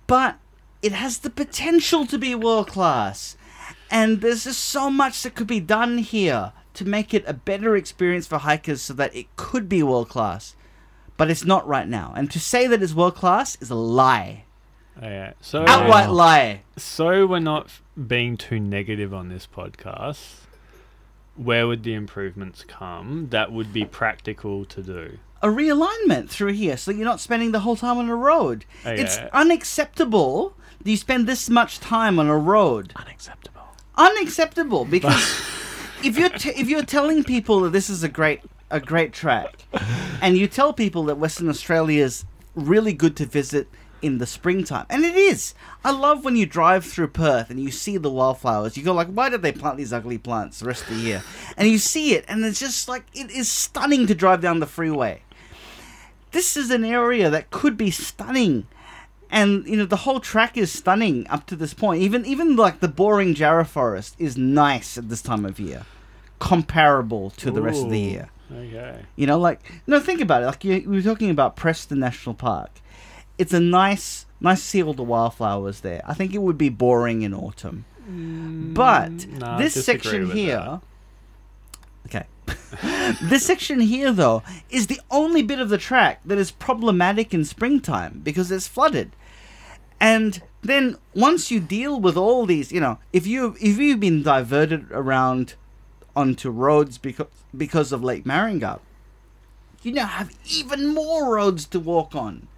but it has the potential to be world class, and there's just so much that could be done here to make it a better experience for hikers so that it could be world class. But it's not right now, and to say that it's world class is a lie,
Yeah. So
outright lie.
So we're not being too negative on this podcast. Where would the improvements come that would be practical to do?
a realignment through here so you're not spending the whole time on a road. Oh,
it's
unacceptable that you spend this much time on a road.
Unacceptable.
Unacceptable because if you're t- if you're telling people that this is a great a great track and you tell people that Western Australia is really good to visit in the springtime and it is. I love when you drive through Perth and you see the wildflowers. You go like why did they plant these ugly plants the rest of the year? And you see it and it's just like it is stunning to drive down the freeway this is an area that could be stunning and you know the whole track is stunning up to this point even even like the boring jarrah forest is nice at this time of year comparable to the rest of the year
Okay.
you know like no think about it like you, we were talking about preston national park it's a nice nice to see all the wildflowers there. I think it would be boring in autumn. But
Mm, no,
this section here okay. This section here though is the only bit of the track that is problematic in springtime because it's flooded. And then once you deal with all these you know if you if you've been diverted around onto roads because because of lake maringup you now have even more roads to walk on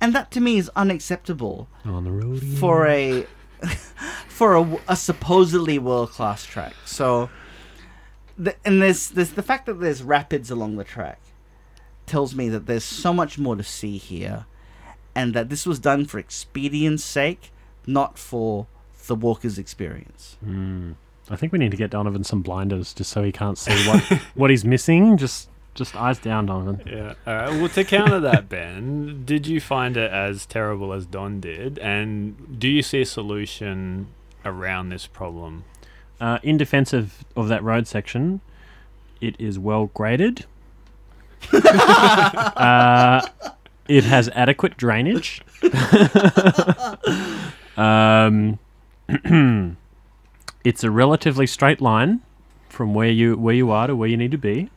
and that to me is unacceptable
On the road.
for a for a, a supposedly world class track. So, the, and there's there's the fact that there's rapids along the track tells me that there's so much more to see here, and that this was done for expedience sake, not for the walker's experience.
Hmm. I think we need to get Donovan some blinders just so he can't see what what he's missing. Just just eyes down, Donovan.
Yeah. All right. Well, to counter that, Ben, did you find it as terrible as Don did? And do you see a solution around this problem?
Uh, in defense of, of that road section, it is well graded. uh, it has adequate drainage. um, it's a relatively straight line from where you where you are to where you need to be.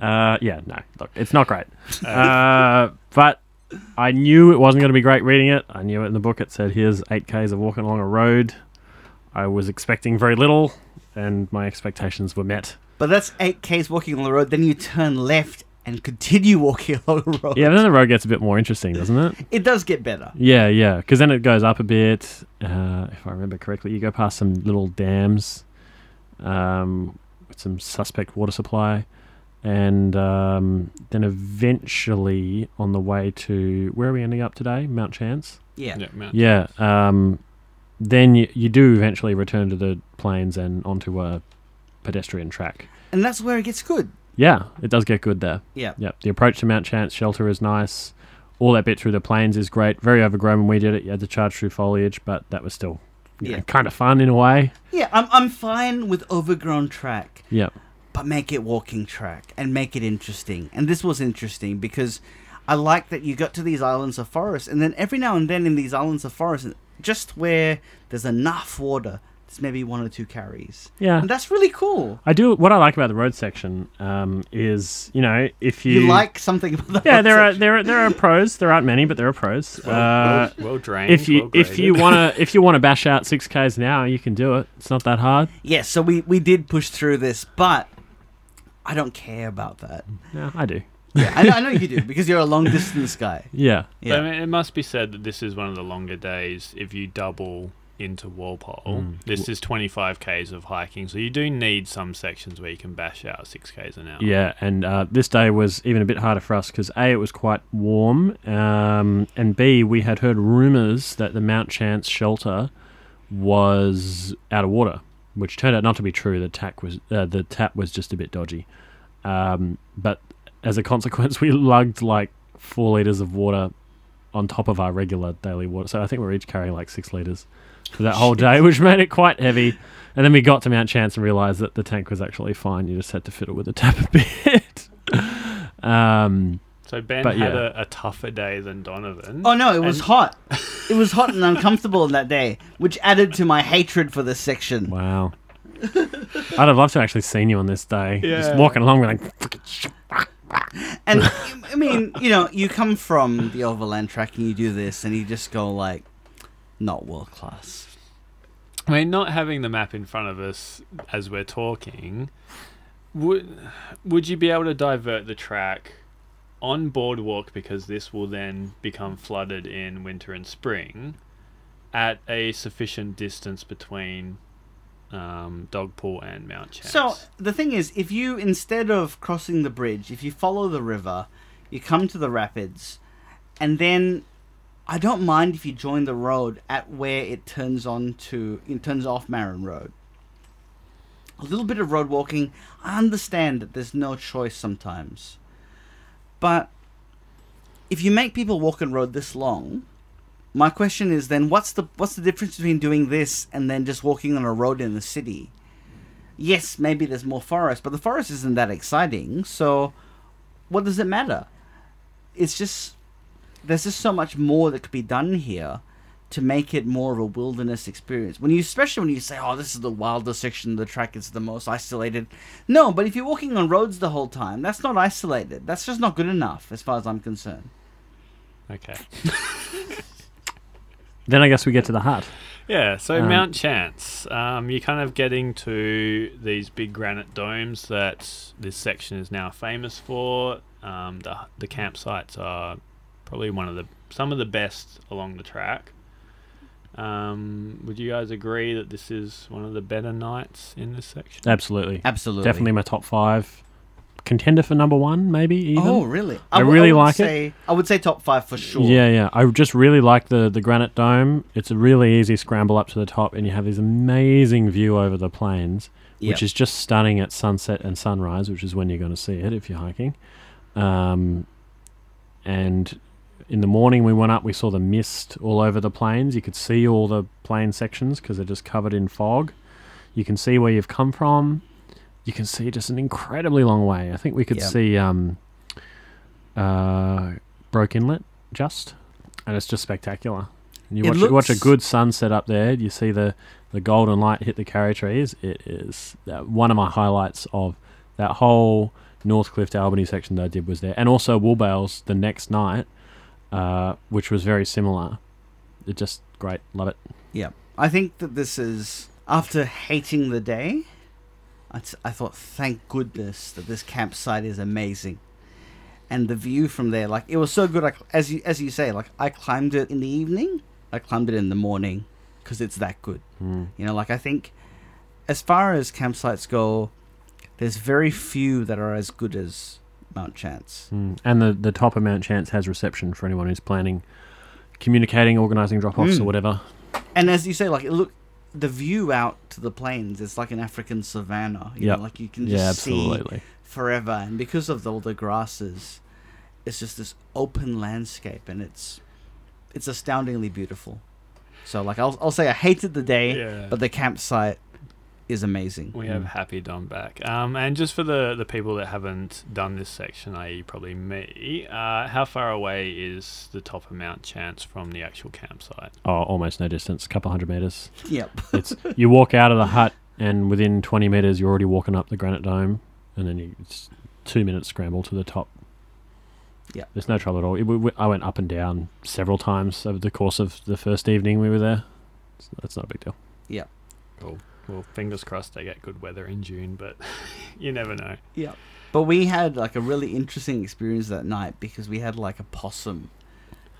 Uh, yeah, no, look, it's not great. Uh, but I knew it wasn't going to be great reading it. I knew it in the book. It said, "Here's eight k's of walking along a road." I was expecting very little, and my expectations were met.
But that's eight k's walking along the road. Then you turn left and continue walking along the road.
Yeah, but then the road gets a bit more interesting, doesn't it?
It does get better.
Yeah, yeah, because then it goes up a bit. Uh, if I remember correctly, you go past some little dams um, with some suspect water supply, and um, then eventually on the way to where are we ending up today? Mount Chance.
Yeah.
Yeah. Mount-
Yeah. Um, then you, you do eventually return to the plains and onto a pedestrian track.
And that's where it gets good.
Yeah, it does get good there.
Yeah.
Yep. The approach to Mount Chance shelter is nice. All that bit through the plains is great. Very overgrown when we did it. You had to charge through foliage, but that was still you know, kind of fun in a way.
Yeah, I'm, I'm fine with overgrown track,
Yep.
But make it walking track and make it interesting. And this was interesting because I like that you got to these islands of forest, and then every now and then in these islands of forest, just where there's enough water, there's maybe one or two karris.
Yeah.
And that's really cool.
I do. What I like about the road section um, is, you know, if you,
You, like something about the
yeah,
road
there are there are there are pros. There aren't many, but there are pros.
Well,
Uh,
well, well drained.
if you
well
if you want to if you want to bash out six k's now, you can do it. It's not that hard.
Yeah, so we, we did push through this, but I don't care about that.
Yeah, I do.
Yeah, I know, I know you do because you're a long distance guy.
Yeah.
Yeah.
I mean, it must be said that this is one of the longer days if you double into Walpole.
Mm.
This is 25 k's of hiking, so you do need some sections where you can bash out 6 k's an hour.
Yeah, and uh, this day was even a bit harder for us because A, it was quite warm, um, and B, we had heard rumours that the Mount Chance shelter was out of water, which turned out not to be true. The tap was uh, the tap was just a bit dodgy, um, but as a consequence, we lugged like four liters of water on top of our regular daily water. So I think we we're each carrying like six liters for that whole day, which made it quite heavy. And then we got to Mount Chance and realized that the tank was actually fine. You just had to fiddle with the tap a bit. um,
So Ben
But
had
yeah.
a, a tougher day than Donovan.
Oh no, it was
And-
hot. It was hot and uncomfortable in that day, which added to my hatred for this section.
wow. I'd have loved to have actually seen you on this day. Just walking along like,
And I mean, you know, you come from the overland track and you do this, and you just go like, not world class.
I mean, not having the map in front of us as we're talking, would would you be able to divert the track on boardwalk because this will then become flooded in winter and spring at a sufficient distance between um, Dogpool and Mount Chance?
So the thing is, if you instead of crossing the bridge, if you follow the river, you come to the rapids, and then I don't mind if you join the road at where it turns on to it turns off Marin Road. A little bit of road walking. I understand that there's no choice sometimes, but if you make people walk and road this long, my question is then what's the what's the difference between doing this and then just walking on a road in the city? yes, maybe there's more forest, but the forest isn't that exciting. So, what does it matter? It's just there's just so much more that could be done here to make it more of a wilderness experience. When you, especially when you say, "Oh, this is the wildest section of the track; it's the most isolated." No, but if you're walking on roads the whole time, that's not isolated. That's just not good enough, as far as I'm concerned.
okay.
Then I guess we get to the hut.
Yeah, so
Um,
Mount Chance, um, you're kind of getting to these big granite domes that this section is now famous for. Um, the the campsites are probably one of the some of the best along the track. Um, would you guys agree that this is one of the better nights in this section?
Absolutely.
Absolutely,
Definitely my top five. contender for number one, maybe even.
Oh, really?
I
w-
really
would
like it.
I would say top five for sure.
Yeah, yeah. I just really like the the granite dome. It's a really easy scramble up to the top, and you have this amazing view over the plains,
Yep.
which is just stunning at sunset and sunrise, which is when you're going to see it if you're hiking. Um, and in the morning, we went up. We saw the mist all over the plains. You could see all the plain sections because they're just covered in fog. You can see where you've come from. You can see just an incredibly long way. I think we could
Yep.
see um, uh, Broke Inlet just, and it's just spectacular. And you watch, you watch a good sunset up there. You see the, the golden light hit the karri trees. It is uh, one of my highlights of that whole Northcliffe to Albany section that I did was there, and also Woolbales the next night, uh, which was very similar. It just great, love it.
Yeah. I think that this is after hating the day. I, t- I thought, thank goodness that this campsite is amazing, and the view from there, like it was so good. Like as you as you say, like I climbed it in the evening. I climbed it in the morning because it's that good.
Mm.
You know, like I think as far as campsites go, there's very few that are as good as Mount Chance.
Mm. And the the top of Mount Chance has reception for anyone who's planning, communicating, organising drop-offs
Mm.
or whatever.
And as you say, like look, the view out to the plains, it's like an African savanna. You
Yep.
know, like you can just
Yeah,
see
absolutely.
forever, and because of all the grasses, it's just this open landscape, and it's it's astoundingly beautiful. So, like, I'll I'll say I hated the day,
Yeah.
but the campsite is amazing.
We have
Mm.
Happy Don back. Um, and just for the, the people that haven't done this section, i.e., probably me, uh, how far away is the top of Mount Chance from the actual campsite?
Oh, almost no distance, a couple hundred meters.
Yep.
It's you walk out of the hut, and within 20 meters, you're already walking up the granite dome, and then you it's two minutes scramble to the top.
Yeah.
there's no trouble at all. It, we, we- I went up and down several times over the course of the first evening we were there. It's, it's not a big deal. Yeah.
Cool. Well, fingers crossed they get good weather in June, but you never know.
Yep. But we had like a really interesting experience that night because we had like a possum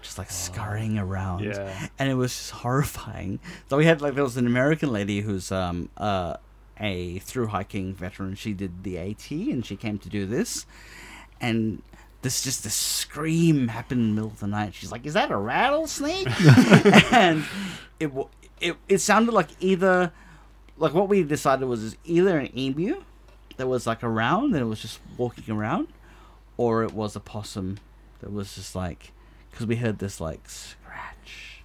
just like scurrying around.
Yeah.
and it was just horrifying. So we had like there was an American lady who's um uh a through hiking veteran. She did the AT and she came to do this, and this just this scream happened in the middle of the night. She's like, "Is that a rattlesnake?" and it it it sounded like either like what we decided was is either an emu that was like around and it was just walking around, or it was a possum that was just like because we heard this like scratch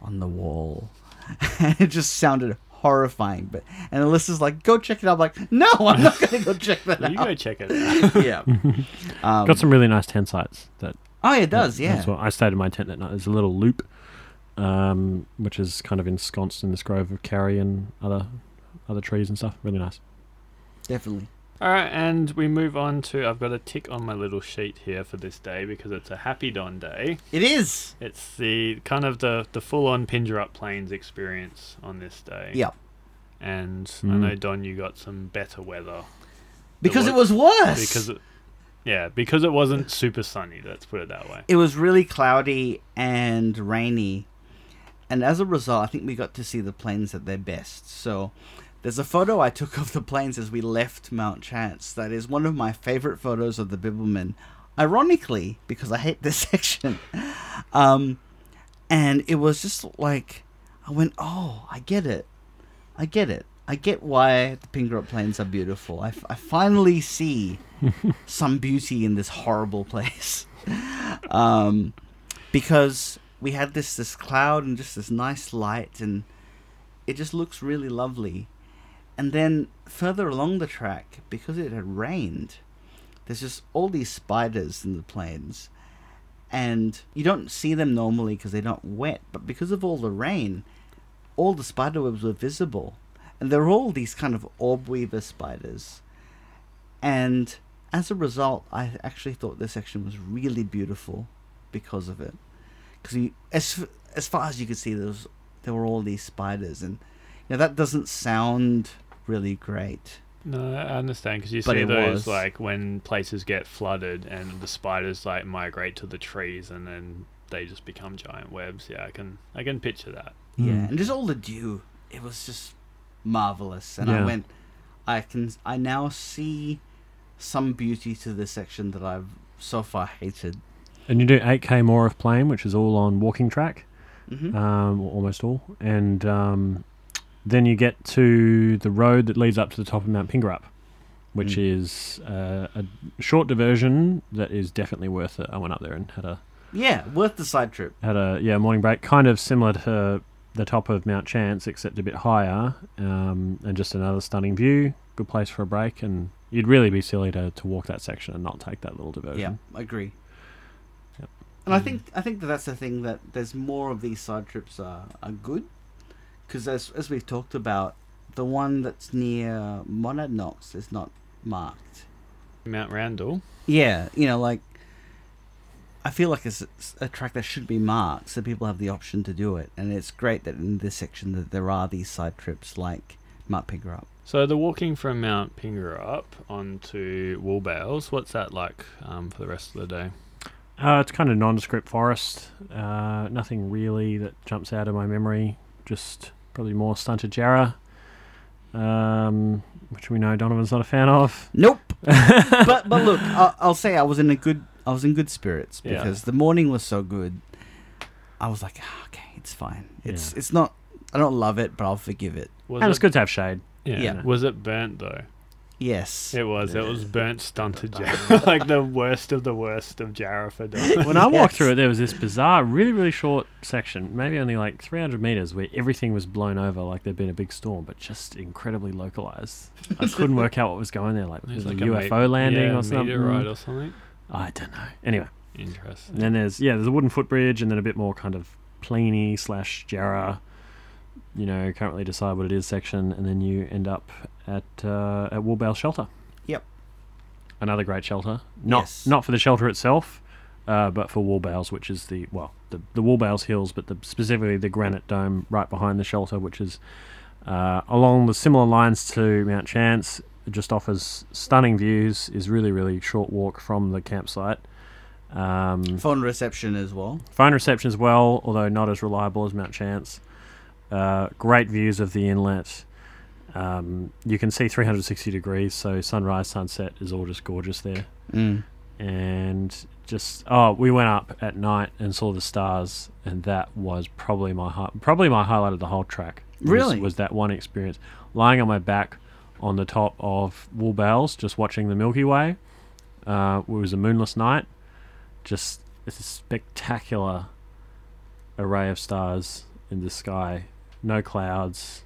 on the wall and it just sounded horrifying but and alyssa's like go check it out I'm like no i'm not gonna go check that
Well, you
out
go check it out.
yeah um,
Got some really nice tent sites. That
oh it does yeah
That's what I stayed in my tent that night. There's a little loop, um, which is kind of ensconced in this grove of karri and other other trees and stuff. Really nice.
definitely
All right, and we move on to. I've got a tick on my little sheet here for this day because it's a Happy Don day.
it is
It's the kind of the, the full on Pingerup Plains experience on this day.
yeah
And I
Mm.
know, Don, you got some better weather.
because
wa-
it was worse
Because it, yeah, because it wasn't super sunny, let's put it that way.
it was really cloudy and rainy and as a result i think we got to see the plains at their best. So there's a photo i took of the plains as we left mount chance that is one of my favorite photos of the bibbulmun. Ironically because i hate this section. Um, and it was just like i went oh i get it. I get it. I get why the pingerup plains are beautiful. I, f- I finally see some beauty in this horrible place. Um, because we had this this cloud and just this nice light and it just looks really lovely. And then further along the track because it had rained there's just all these spiders in the plains. And you don't see them normally because they're not wet but because of all the rain all the spider webs were visible. And they're all these kind of orb weaver spiders. And as a result, I actually thought this section was really beautiful because of it. Because as as far as you could see, there was there were all these spiders, and you know that doesn't sound really great.
No, I understand because you
But
see those
was.
like when places get flooded and the spiders like migrate to the trees and then they just become giant webs. Yeah, I can I can picture that.
Yeah,
Mm.
and just all the dew, it was just marvelous. And I went, I can I now see some beauty to this section that I've so far hated.
And you do 8k more of Plain, which is all on walking track,
hmm
um, almost all. And um, then you get to the road that leads up to the top of Mount Pingerup, which
Mm.
is uh, a short diversion that is definitely worth it. I went up there and had a
Yeah, worth the side trip.
had a yeah morning break, kind of similar to the top of Mount Chance, except a bit higher, um, and just another stunning view. Good place for a break, and you'd really be silly to, to walk that section and not take that little diversion.
Yeah, I agree. And I
Mm.
think I think that that's the thing that there's more of these side trips are, are good because as as we've talked about, the one that's near Monadnock is not marked.
Mount Randall.
Yeah, you know, like I feel like it's a track that should be marked so people have the option to do it, and it's great that in this section that there are these side trips like Mount Pingerup.
So the walking from Mount Pingerup onto Woolbales, what's that like um, for the rest of the day?
Uh, it's kind of nondescript forest. Uh, nothing really that jumps out of my memory. Just probably more stunted Jarrah, um, which we know Donovan's not a fan of.
Nope. but but look, I'll, I'll say I was in a good I was in good spirits
Yeah.
because the morning was so good. I was like, "Ah, okay, it's fine. It's
Yeah.
it's not. I don't love it, but I'll forgive it.
Was
and
it,
it's good to have shade.
Yeah.
Yeah.
Was it burnt though?
Yes.
It was. It was burnt, stunted Jarrah. like the worst of the worst of Jarrah for Don.
When I walked
Yes.
through it, there was this bizarre, really, really short section, maybe only like 300 meters, where everything was blown over like there'd been a big storm, but just incredibly localized. I couldn't work out what was going there. Like, was
There's
it a UFO
me-
landing
yeah,
or something?
meteorite or something.
I don't know. Anyway,
Interesting.
and then there's yeah, there's a wooden footbridge, and then a bit more kind of Pliny slash Jarrah. You know, can't decide what it is section, and then you end up at uh, at Woolbale Shelter.
Yep.
Another great shelter. Not
Yes.
not for the shelter itself, uh, but for Woolbales, which is the well the the Woolbales Hills, but the, specifically the granite dome right behind the shelter, which is uh, along the similar lines to Mount Chance. It just offers stunning views. Is really really short walk from the campsite. Um,
Phone reception as well.
phone reception as well, although not as reliable as Mount Chance. Uh, great views of the inlet. Um, you can see 360 degrees, so sunrise, sunset is all just gorgeous there.
Mm.
And just oh, we went up at night and saw the stars, and that was probably my hi- probably my highlight of the whole track. was-
Really?
was that one experience lying on my back on the top of Woolbales, just watching the Milky Way. Uh, it was a moonless night. Just it's a spectacular array of stars in the sky. No clouds.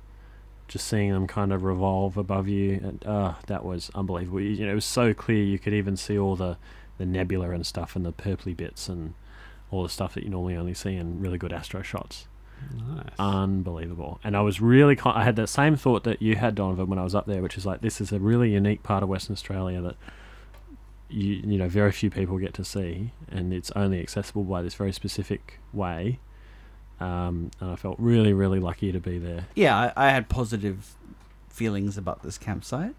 Just seeing them kind of revolve above you, and uh, that was unbelievable. You, know, it was so clear you could even see all the, the nebula and stuff, and the purply bits, and all the stuff that you normally only see in really good astro shots
Nice.
unbelievable. And I was really, con- I had that same thought that you had, Donovan, when I was up there, which is like this is a really unique part of Western Australia that you you know very few people get to see, and it's only accessible by this very specific way. Um, and I felt really, really lucky to be there.
Yeah, I, I had positive feelings about this campsite.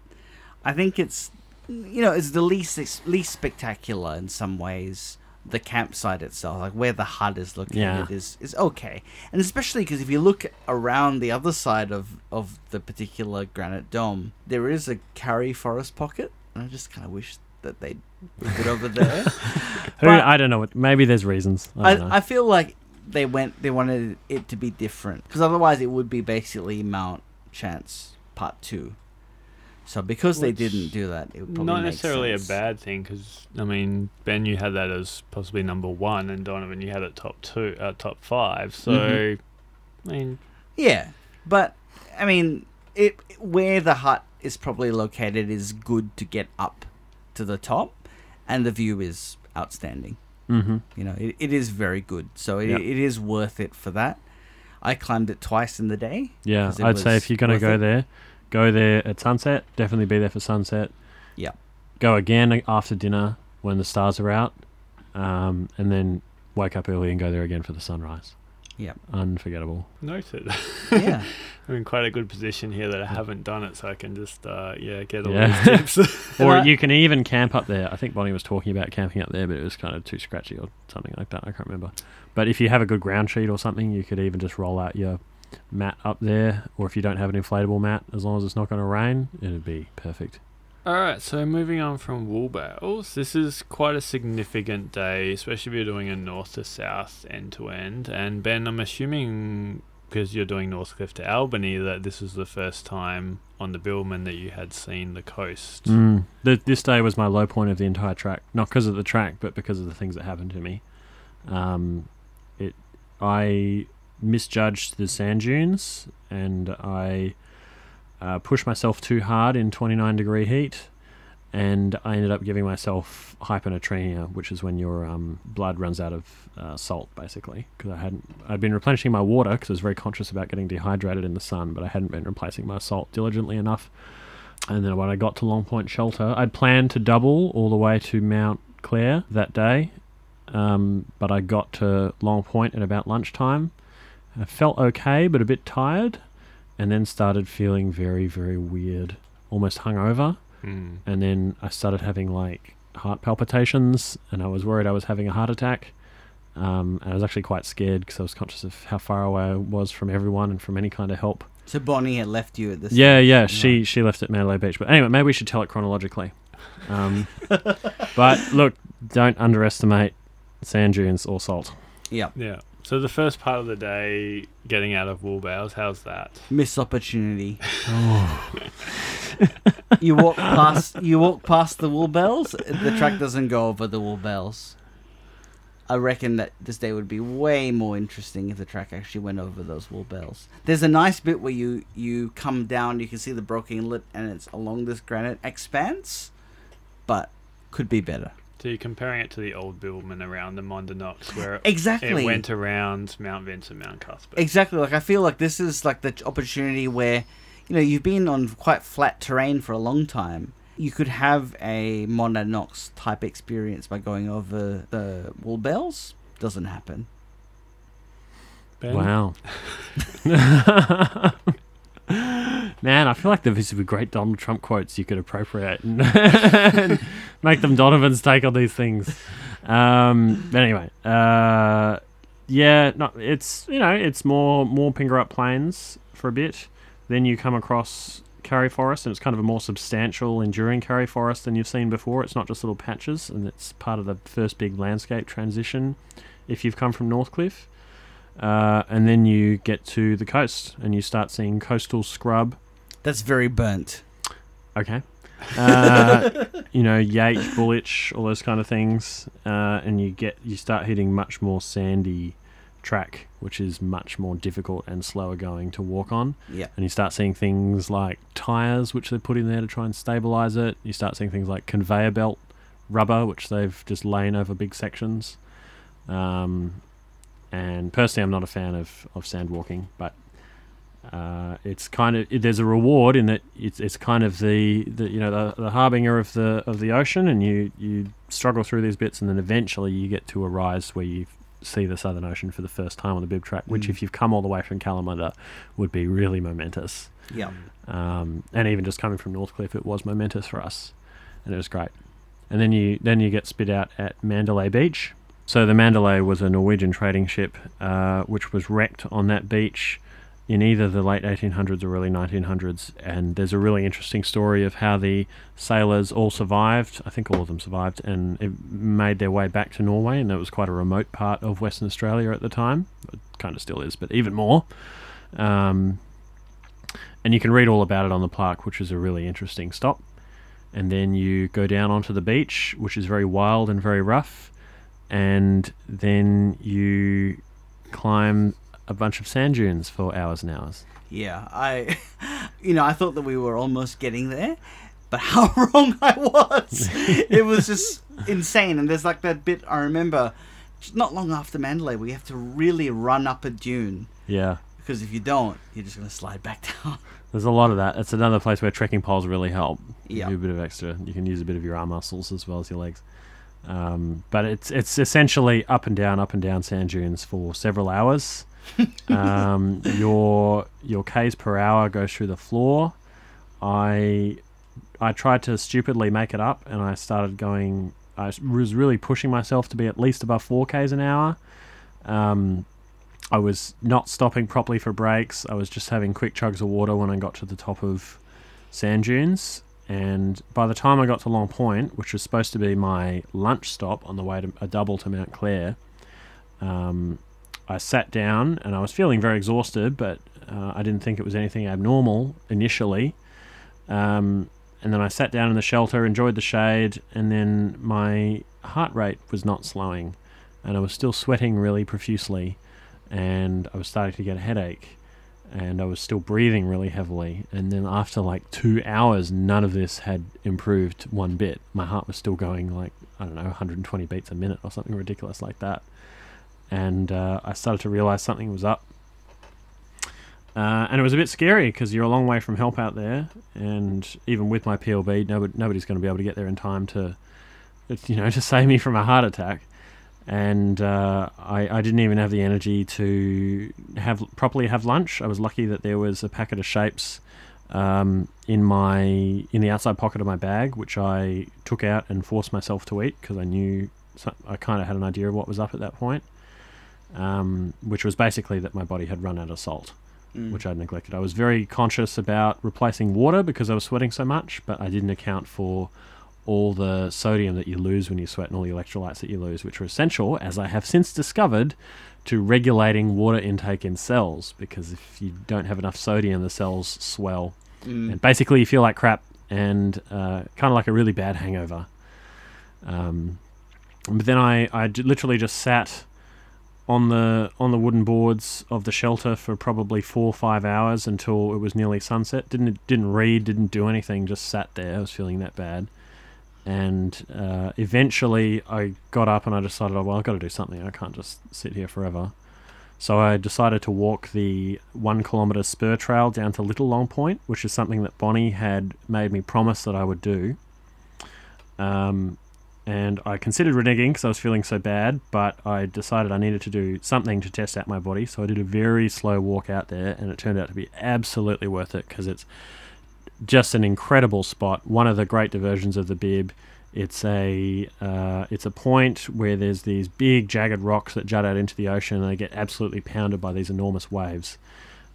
I think it's, you know, it's the least ex- least spectacular in some ways. The campsite itself, like where the hut is located,
Yeah.
is is okay, and especially because if you look around the other side of of the particular granite dome, there is a Karri forest pocket, and I just kind of wish that they'd move it over there.
Who I don't know. Maybe there's reasons. I
I. I feel like they went they wanted it to be different because otherwise it would be basically Mount Chance Part Two. So because they didn't do that, it would probably
Not necessarily a bad thing because I mean Ben, you had that as possibly number one, and Donovan, you had it top two, uh, top five. So
Mhm.
I mean,
Yeah, but I mean, it where the hut is probably located is good to get up to the top, and the view is outstanding.
Mm-hmm.
You know, it, it is very good. So it,
Yep.
it is worth it for that. I climbed it twice in the day.
Yeah, I'd say if you're going to go
it.
there, go there at sunset. Definitely be there for sunset.
Yep.
Go again after dinner when the stars are out, um, and then wake up early and go there again for the sunrise.
Yep.
Unforgettable.
noted.
Yeah.
I'm in quite a good position here that I haven't done it, so I can just uh, yeah get all
Yeah.
these tips.
Or you can even camp up there. I think Bonnie was talking about camping up there, but it was kind of too scratchy or something like that. I can't remember. But if you have a good ground sheet or something, you could even just roll out your mat up there. Or if you don't have an inflatable mat, as long as it's not going to rain, it'd be perfect.
All right, so moving on from wool this is quite a significant day, especially if you're doing a north to south, end to end. And Ben, I'm assuming because you're doing Northcliffe to Albany that this was the first time on the Bibbulmun that you had seen the coast.
Mm. The, this day was my low point of the entire track, not because of the track, but because of the things that happened to me. Um, it, I misjudged the sand dunes, and I uh, pushed myself too hard in 29 degree heat, and I ended up giving myself hyponatremia, which is when your um, blood runs out of uh, salt, basically. Because I hadn't, I'd been replenishing my water because I was very conscious about getting dehydrated in the sun, but I hadn't been replacing my salt diligently enough. And then when I got to Long Point Shelter, I'd planned to double all the way to Mount Clare that day, um, but I got to Long Point at about lunchtime. I felt okay, but a bit tired, and then started feeling very, very weird, almost hungover.
Mm.
And then I started having like heart palpitations, and I was worried I was having a heart attack. Um, and I was actually quite scared because I was conscious of how far away I was from everyone and from any kind of help.
So Bonnie had left you at this.
Yeah,
stage.
yeah, she she left at Mandalay Beach. But anyway, maybe we should tell it chronologically. Um, but look, don't underestimate sand dunes or salt.
Yeah.
Yeah. So the first part of the day, getting out of wool bales, how's that?
Missed opportunity. Oh. you walk past. You walk past the Woolbales. The track doesn't go over the Woolbales. I reckon that this day would be way more interesting if the track actually went over those Woolbales. There's a nice bit where you you come down. You can see the Broken Inlet, and it's along this granite expanse, but could be better.
So you're comparing it to the old Bibbulmun around the Monadnocks, where it,
Exactly.
it went around Mount Vincent, Mount Cuthbert.
Exactly. Like I feel like this is like the opportunity where, you know, you've been on quite flat terrain for a long time. You could have a Monadnocks type experience by going over the Woolbales. Doesn't happen.
Ben?
Wow. Man, I feel like these would be great Donald Trump quotes you could appropriate and, and make them Donovan's take on these things. Um, but anyway, uh, yeah, no, it's you know it's more more Pingerup Plains for a bit. Then you come across Karri Forest, and it's kind of a more substantial, enduring Karri Forest than you've seen before. It's not just little patches, and it's part of the first big landscape transition. If you've come from Northcliffe. Uh, and then you get to the coast and you start seeing coastal scrub.
That's very burnt.
Okay. Uh, you know, Yate, Bullich, all those kind of things. Uh, and you get you start hitting much more sandy track, which is much more difficult and slower going to walk on.
Yeah.
And you start seeing things like tires, which they put in there to try and stabilize it. You start seeing things like conveyor belt rubber, which they've just lain over big sections. Um, and personally, I'm not a fan of, of sand walking, but uh, it's kind of there's a reward in that it's it's kind of the, the you know the, the harbinger of the of the ocean, and you you struggle through these bits, and then eventually you get to a rise where you see the Southern Ocean for the first time on the bib track, which
Mm.
if you've come all the way from Kalamunda would be really momentous.
Yeah.
Um, and even just coming from Northcliffe, it was momentous for us, and it was great. And then you then you get spit out at Mandalay Beach. So the Mandalay was a Norwegian trading ship uh, which was wrecked on that beach in either the late 1800s or early 1900s. And there's a really interesting story of how the sailors all survived. I think all of them survived and made their way back to Norway. And that was quite a remote part of Western Australia at the time. It kind of still is, but even more. Um, and you can read all about it on the plaque, which is a really interesting stop. And then you go down onto the beach, which is very wild and very rough. And then you climb a bunch of sand dunes for hours and hours.
Yeah. I, you know, I thought that we were almost getting there, but how wrong I was. it was just insane. And there's like that bit I remember, not long after Mandalay, we have to really run up a dune
Yeah.
because if you don't, you're just gonna slide back down.
There's a lot of that. It's another place where trekking poles really help.
Yeah.
Do a bit of extra. You can use a bit of your arm muscles as well as your legs. Um, but it's it's essentially up and down, up and down sand dunes for several hours. um, your your k's per hour goes through the floor. I I tried to stupidly make it up, and I started going. I was really pushing myself to be at least above four k's an hour. Um, I was not stopping properly for breaks. I was just having quick chugs of water when I got to the top of sand dunes, And by the time I got to Long Point, which was supposed to be my lunch stop on the way to a double to Mount Clare, um, I sat down and I was feeling very exhausted, but uh, I didn't think it was anything abnormal initially. Um, and then I sat down in the shelter, enjoyed the shade, and then my heart rate was not slowing, and I was still sweating really profusely, and I was starting to get a headache, and I was still breathing really heavily. And then after like two hours, none of this had improved one bit. My heart was still going like I don't know, 120 beats a minute or something ridiculous like that. And uh, I started to realize something was up. Uh, and it was a bit scary because you're a long way from help out there, and even with my PLB, nobody, nobody's going to be able to get there in time to, you know, to save me from a heart attack. And uh, I, I didn't even have the energy to have properly have lunch. I was lucky that there was a packet of shapes um, in my in the outside pocket of my bag, which I took out and forced myself to eat because I knew I kind of had an idea of what was up at that point. Um, which was basically that my body had run out of salt
Mm.
which I'd neglected. I was very conscious about replacing water because I was sweating so much, but I didn't account for all the sodium that you lose when you sweat and all the electrolytes that you lose, which are essential, as I have since discovered, to regulating water intake in cells. Because if you don't have enough sodium, the cells swell,
Mm.
and basically you feel like crap and uh, kind of like a really bad hangover. Um, but then I, I literally just sat on the on the wooden boards of the shelter for probably four or five hours until it was nearly sunset. Didn't didn't read, didn't do anything, just sat there. I was feeling that bad, and uh, eventually I got up and I decided, oh, well, I've got to do something. I can't just sit here forever. So I decided to walk the one kilometre spur trail down to Little Long Point, which is something that Bonnie had made me promise that I would do. Um, and I considered reneging because I was feeling so bad, but I decided I needed to do something to test out my body. So I did a very slow walk out there, and it turned out to be absolutely worth it because it's just an incredible spot. One of the great diversions of the Bib. It's a uh, it's a point where there's these big jagged rocks that jut out into the ocean, and they get absolutely pounded by these enormous waves.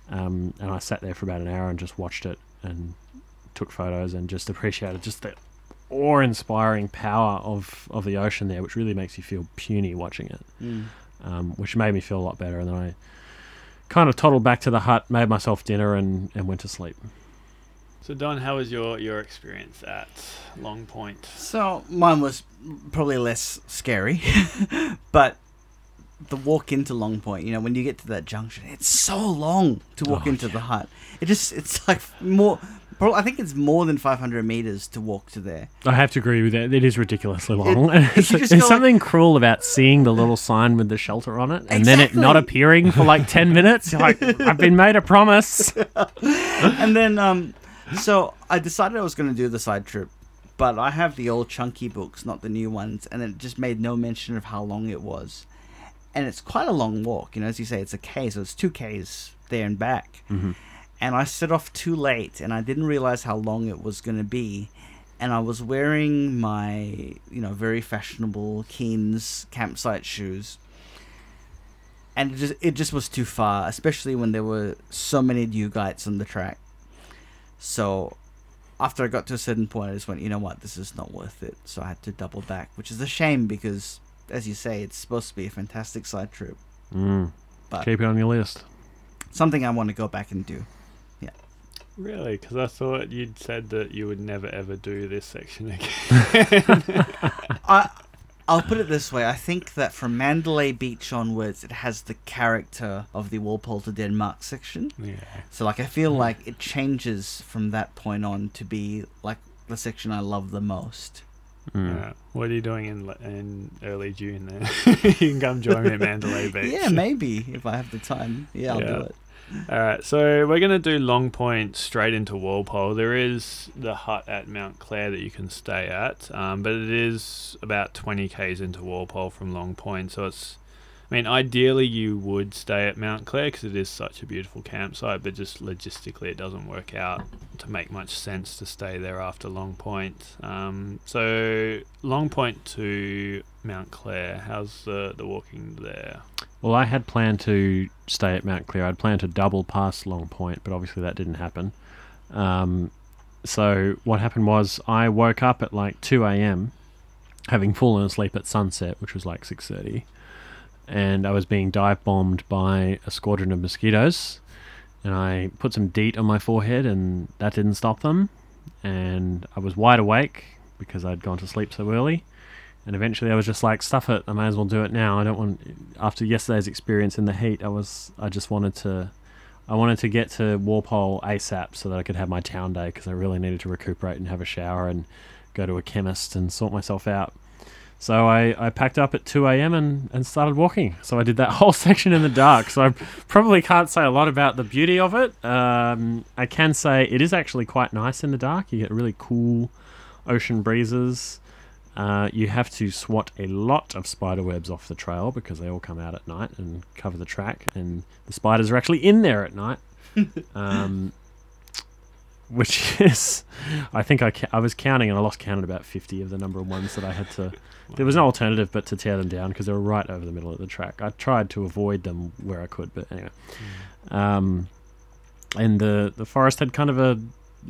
Um, and I sat there for about an hour and just watched it and took photos and just appreciated just the awe-inspiring power of, of the ocean there, which really makes you feel puny watching it,
Mm.
um, which made me feel a lot better. And then I kind of toddled back to the hut, made myself dinner, and, and went to sleep.
So Don, how was your your experience at Long Point?
So mine was probably less scary, but the walk into Long Point, you know, when you get to that junction, it's so long to walk
Oh,
into the hut. It just, it's like more. Probably, I think it's more than 500 meters to walk to there.
I have to agree with that. It is ridiculously long. It's-
you
There's
go like-
something cruel about seeing the little sign with the shelter on it and then it not appearing for like 10 minutes. You're like, I've been made a promise.
and then, um, so I decided I was going to do the side trip, but I have the old chunky books, not the new ones, and it just made no mention of how long it was. And it's quite a long walk, you know, as you say, it's a K, so it's two Ks there and back.
Mhm.
And I set off too late, and I didn't realize how long it was going to be. And I was wearing my, you know, very fashionable Keen's campsite shoes. And it just it just was too far, especially when there were so many new guides on the track. So after I got to a certain point, I just went, you know what, this is not worth it. So I had to double back, which is a shame because, as you say, it's supposed to be a fantastic side trip.
Mm.
But
Keep it on your list.
something I want to go back and do. Yeah.
Really? Because I thought you'd said that you would never ever do this section again.
I, I'll put it this way: I think that from Mandalay Beach onwards, it has the character of the Walpole to Denmark section.
yeah.
So, like, I feel like it changes from that point on to be like the section I love the most.
Mm.
Uh, what are you doing in in early June then? you can come join me at Mandalay Beach.
Yeah, maybe if I have the time. Yeah, I'll
Yeah.
do it.
All right, so we're gonna do Long Point straight into Walpole. There is the hut at Mount Clare that you can stay at, um, but it is about 20 k's into Walpole from Long Point. So it's, I mean, ideally you would stay at Mount Clare because it is such a beautiful campsite, but just logistically it doesn't work out to make much sense to stay there after Long Point. Um, so Long Point to Mount Clare, how's the the walking there?
Well, I had planned to stay at Mount Clare. I'd planned to double past Long Point, but obviously that didn't happen. Um, so what happened was I woke up at like 2 a.m. having fallen asleep at sunset, which was like 6:30, and I was being dive bombed by a squadron of mosquitoes, and I put some DEET on my forehead, and that didn't stop them, and I was wide awake because I'd gone to sleep so early. And eventually, I was just like, "Stuff it! I may as well do it now. I don't want." After yesterday's experience in the heat, I was, I just wanted to, I wanted to get to Walpole ASAP so that I could have my town day because I really needed to recuperate and have a shower and go to a chemist and sort myself out. So I, I packed up at 2 a.m. And, and started walking. So I did that whole section in the dark. So I probably can't say a lot about the beauty of it. Um, I can say it is actually quite nice in the dark. You get really cool ocean breezes. Uh, you have to swat a lot of spider webs off the trail because they all come out at night and cover the track, and the spiders are actually in there at night. um, which is, I think I, ca- I was counting and I lost count at about 50 of the number of ones that I had to. There was no alternative but to tear them down because they were right over the middle of the track. I tried to avoid them where I could, but anyway. Um, and the the forest had kind of a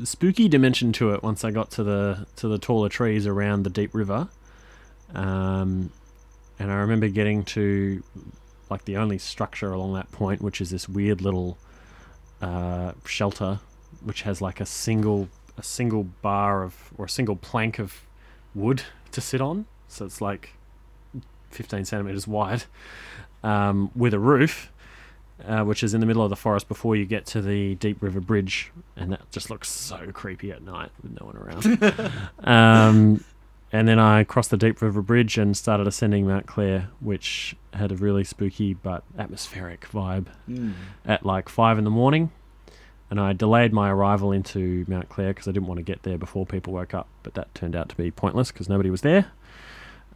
spooky dimension to it once I got to the to the taller trees around the deep river. Um, and I remember getting to like the only structure along that point, which is this weird little uh, shelter, which has like a single a single bar of or a single plank of wood to sit on. So it's like 15 centimeters wide, um, with a roof uh, which is in the middle of the forest before you get to the Deep River Bridge, and that just looks so creepy at night with no one around. um, and then I crossed the Deep River Bridge and started ascending Mount Clare, which had a really spooky but atmospheric vibe
Mm.
at like five in the morning. And I delayed my arrival into Mount Clare because I didn't want to get there before people woke up, but that turned out to be pointless because nobody was there.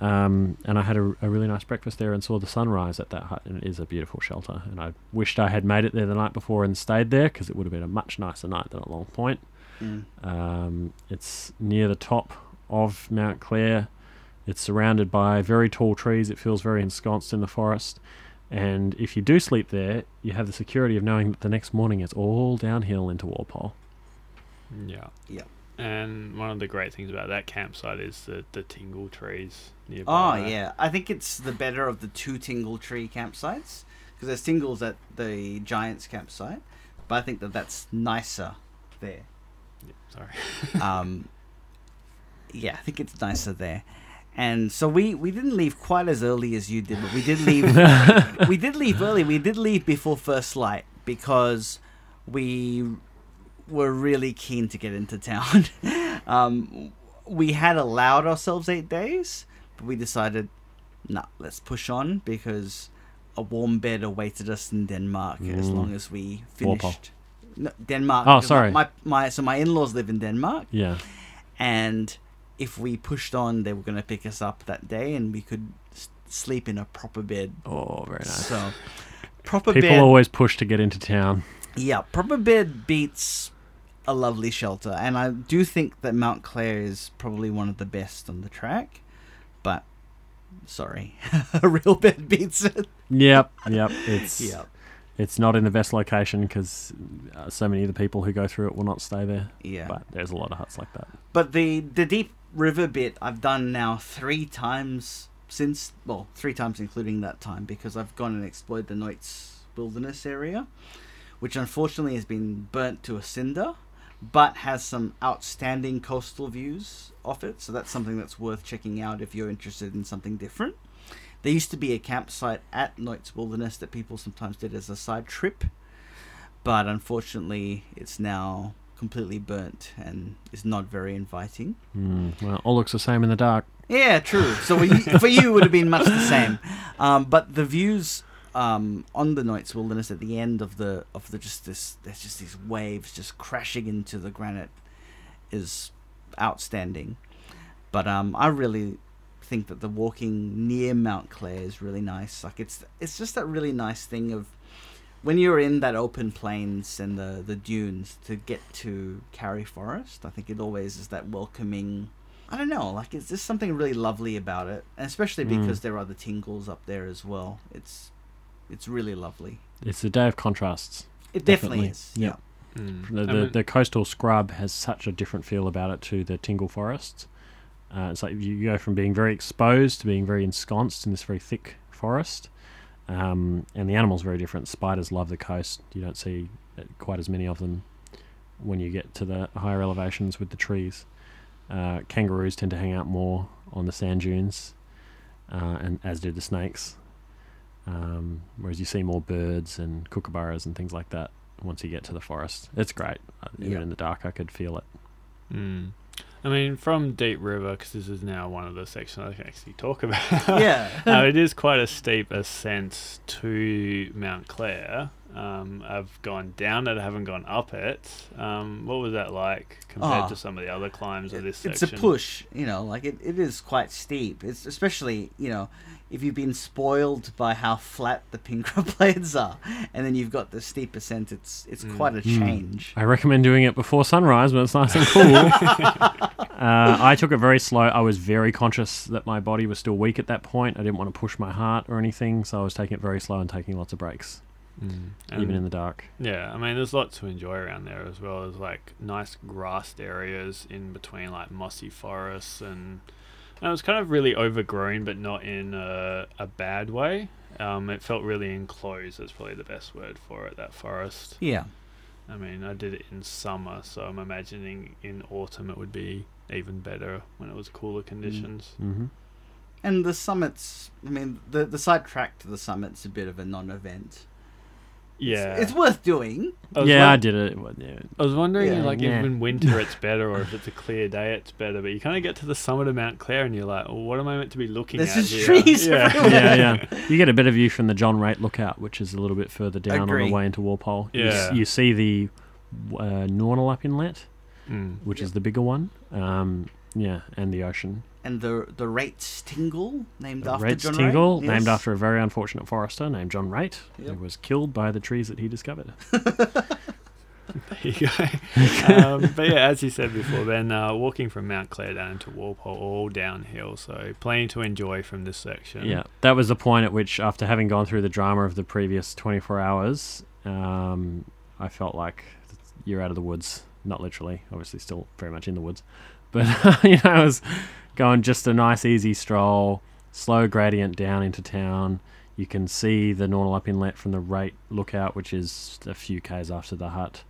Um, and I had a, a really nice breakfast there and saw the sunrise at that hut, and it is a beautiful shelter. And I wished I had made it there the night before and stayed there because it would have been a much nicer night than at Long Point.
Mm.
Um, it's near the top of Mount Clare. It's surrounded by very tall trees. It feels very ensconced in the forest. And if you do sleep there, you have the security of knowing that the next morning it's all downhill into Walpole.
Yeah.
Yeah.
And one of the great things about that campsite is the, the tingle trees nearby.
Oh yeah, I think it's the better of the two Tingle Tree campsites because there's Tingles at the Giants campsite, but I think that that's nicer there.
Yeah, Sorry.
Um, yeah, I think it's nicer there. And so we, we didn't leave quite as early as you did, but we did leave. we did leave early. We did leave before first light because we were really keen to get into town. um, we had allowed ourselves eight days, but we decided, nah, let's push on because a warm bed awaited us in Denmark as
Mm.
long as we finished. No, Denmark.
Oh, sorry.
My, my so my in-laws live in Denmark,
Yeah.
and if we pushed on, they were going to pick us up that day, and we could s- sleep in a proper bed.
Oh, very nice.
So, proper
People
bed.
always push to get into town.
Yeah, proper bed beats a lovely shelter, and I do think that Mount Clare is probably one of the best on the track. But sorry, a real bed beats it.
Yep, yep. It's
Yeah,
it's not in the best location because uh, so many of the people who go through it will not stay there.
yeah.
But there's a lot of huts like that.
But the the deep river bit I've done now three times since well three times including that time because I've gone and explored the Nuyts wilderness area, which unfortunately has been burnt to a cinder, but has some outstanding coastal views off it. So that's something that's worth checking out if you're interested in something different. There used to be a campsite at Nuyts Wilderness that people sometimes did as a side trip, but unfortunately it's now completely burnt and is not very inviting.
Mm, well, all looks the same in the dark.
Yeah, true. So we, for you, it would have been much the same. Um, but the views um, on the Nuyts Wilderness at the end of the of the just this there's just these waves just crashing into the granite is outstanding. But um, I really think that the walking near Mount Clare is really nice. Like it's it's just that really nice thing of when you're in that open plains and the the dunes to get to Karri Forest. I think it always is that welcoming. I don't know, like it's just something really lovely about it, and especially
Mm.
because there are the tingles up there as well. It's it's really lovely.
It's a day of contrasts.
It definitely,
Definitely,
is.
yeah.
Mm.
The,
I mean-
the coastal scrub has such a different feel about it to the Tingle forests. Uh, it's like you go from being very exposed to being very ensconced in this very thick forest. Um, and the animals are very different. Spiders love the coast. You don't see uh, quite as many of them when you get to the higher elevations with the trees. Uh, kangaroos tend to hang out more on the sand dunes, uh, and as do the snakes. Um, whereas you see more birds and kookaburras and things like that once you get to the forest. It's great. Uh, Even
Yeah.
in the dark, I could feel it.
Mm. I mean, from Deep River, because this is now one of the sections I can actually talk about.
yeah.
uh, it is quite a steep ascent to Mount Clare. Um, I've gone down it, I haven't gone up it. Um, what was that like compared
Ah.
to some of the other climbs of this
it's
section?
a push, you know, like it, it is quite steep. It's especially, you know, if you've been spoiled by how flat the Pingerup Plains are, and then you've got the steep ascent, it's it's
Mm.
quite a
Mm.
change.
I recommend doing it before sunrise when it's nice and cool. uh, I took it very slow. I was very conscious that my body was still weak at that point. I didn't want to push my heart or anything, so I was taking it very slow and taking lots of breaks,
Mm.
even in the dark.
Yeah, I mean, there's lots to enjoy around there as well as like nice grassed areas in between like mossy forests and, and it was kind of really overgrown, but not in a, a bad way. Um, it felt really enclosed. That's probably the best word for it. That forest.
Yeah.
I mean, I did it in summer, so I'm imagining in autumn it would be even better when it was cooler conditions.
hmm
And the summits, I mean, the the side track to the summit's a bit of a non-event.
Yeah,
It's, it's worth doing.
I was
Yeah, I did it. Yeah.
I was wondering,
Yeah.
like,
Yeah.
if in winter it's better, or if it's a clear day it's better. But you kind of get to the summit of Mount Clare, and you're like, well, "What am I meant to be looking
There's
at?"
just
here?
trees
yeah.
everywhere.
yeah, yeah. You get a better view from the John Rate lookout, which is a little bit further down on the way into Walpole. You,
Yeah.
you see the uh, Nornalup Inlet,
Mm.
which is the bigger one. Um, yeah, and the ocean.
And the the Rates Tingle, named after
Rates
John
Tingle,
Rate.
named after a very unfortunate forester named John Rate,
Yep.
who was killed by the trees that he discovered.
There you go. um, but yeah, as you said before, then uh, walking from Mount Clare down into Walpole, all downhill, so plenty to enjoy from this section.
Yeah, that was the point at which, after having gone through the drama of the previous 24 hours, um, I felt like you're out of the woods. Not literally, obviously, still very much in the woods. But, you know, I was going just a nice, easy stroll, slow gradient down into town. You can see the Nornalup Inlet from the Rate Lookout, which is a few k's after the hut.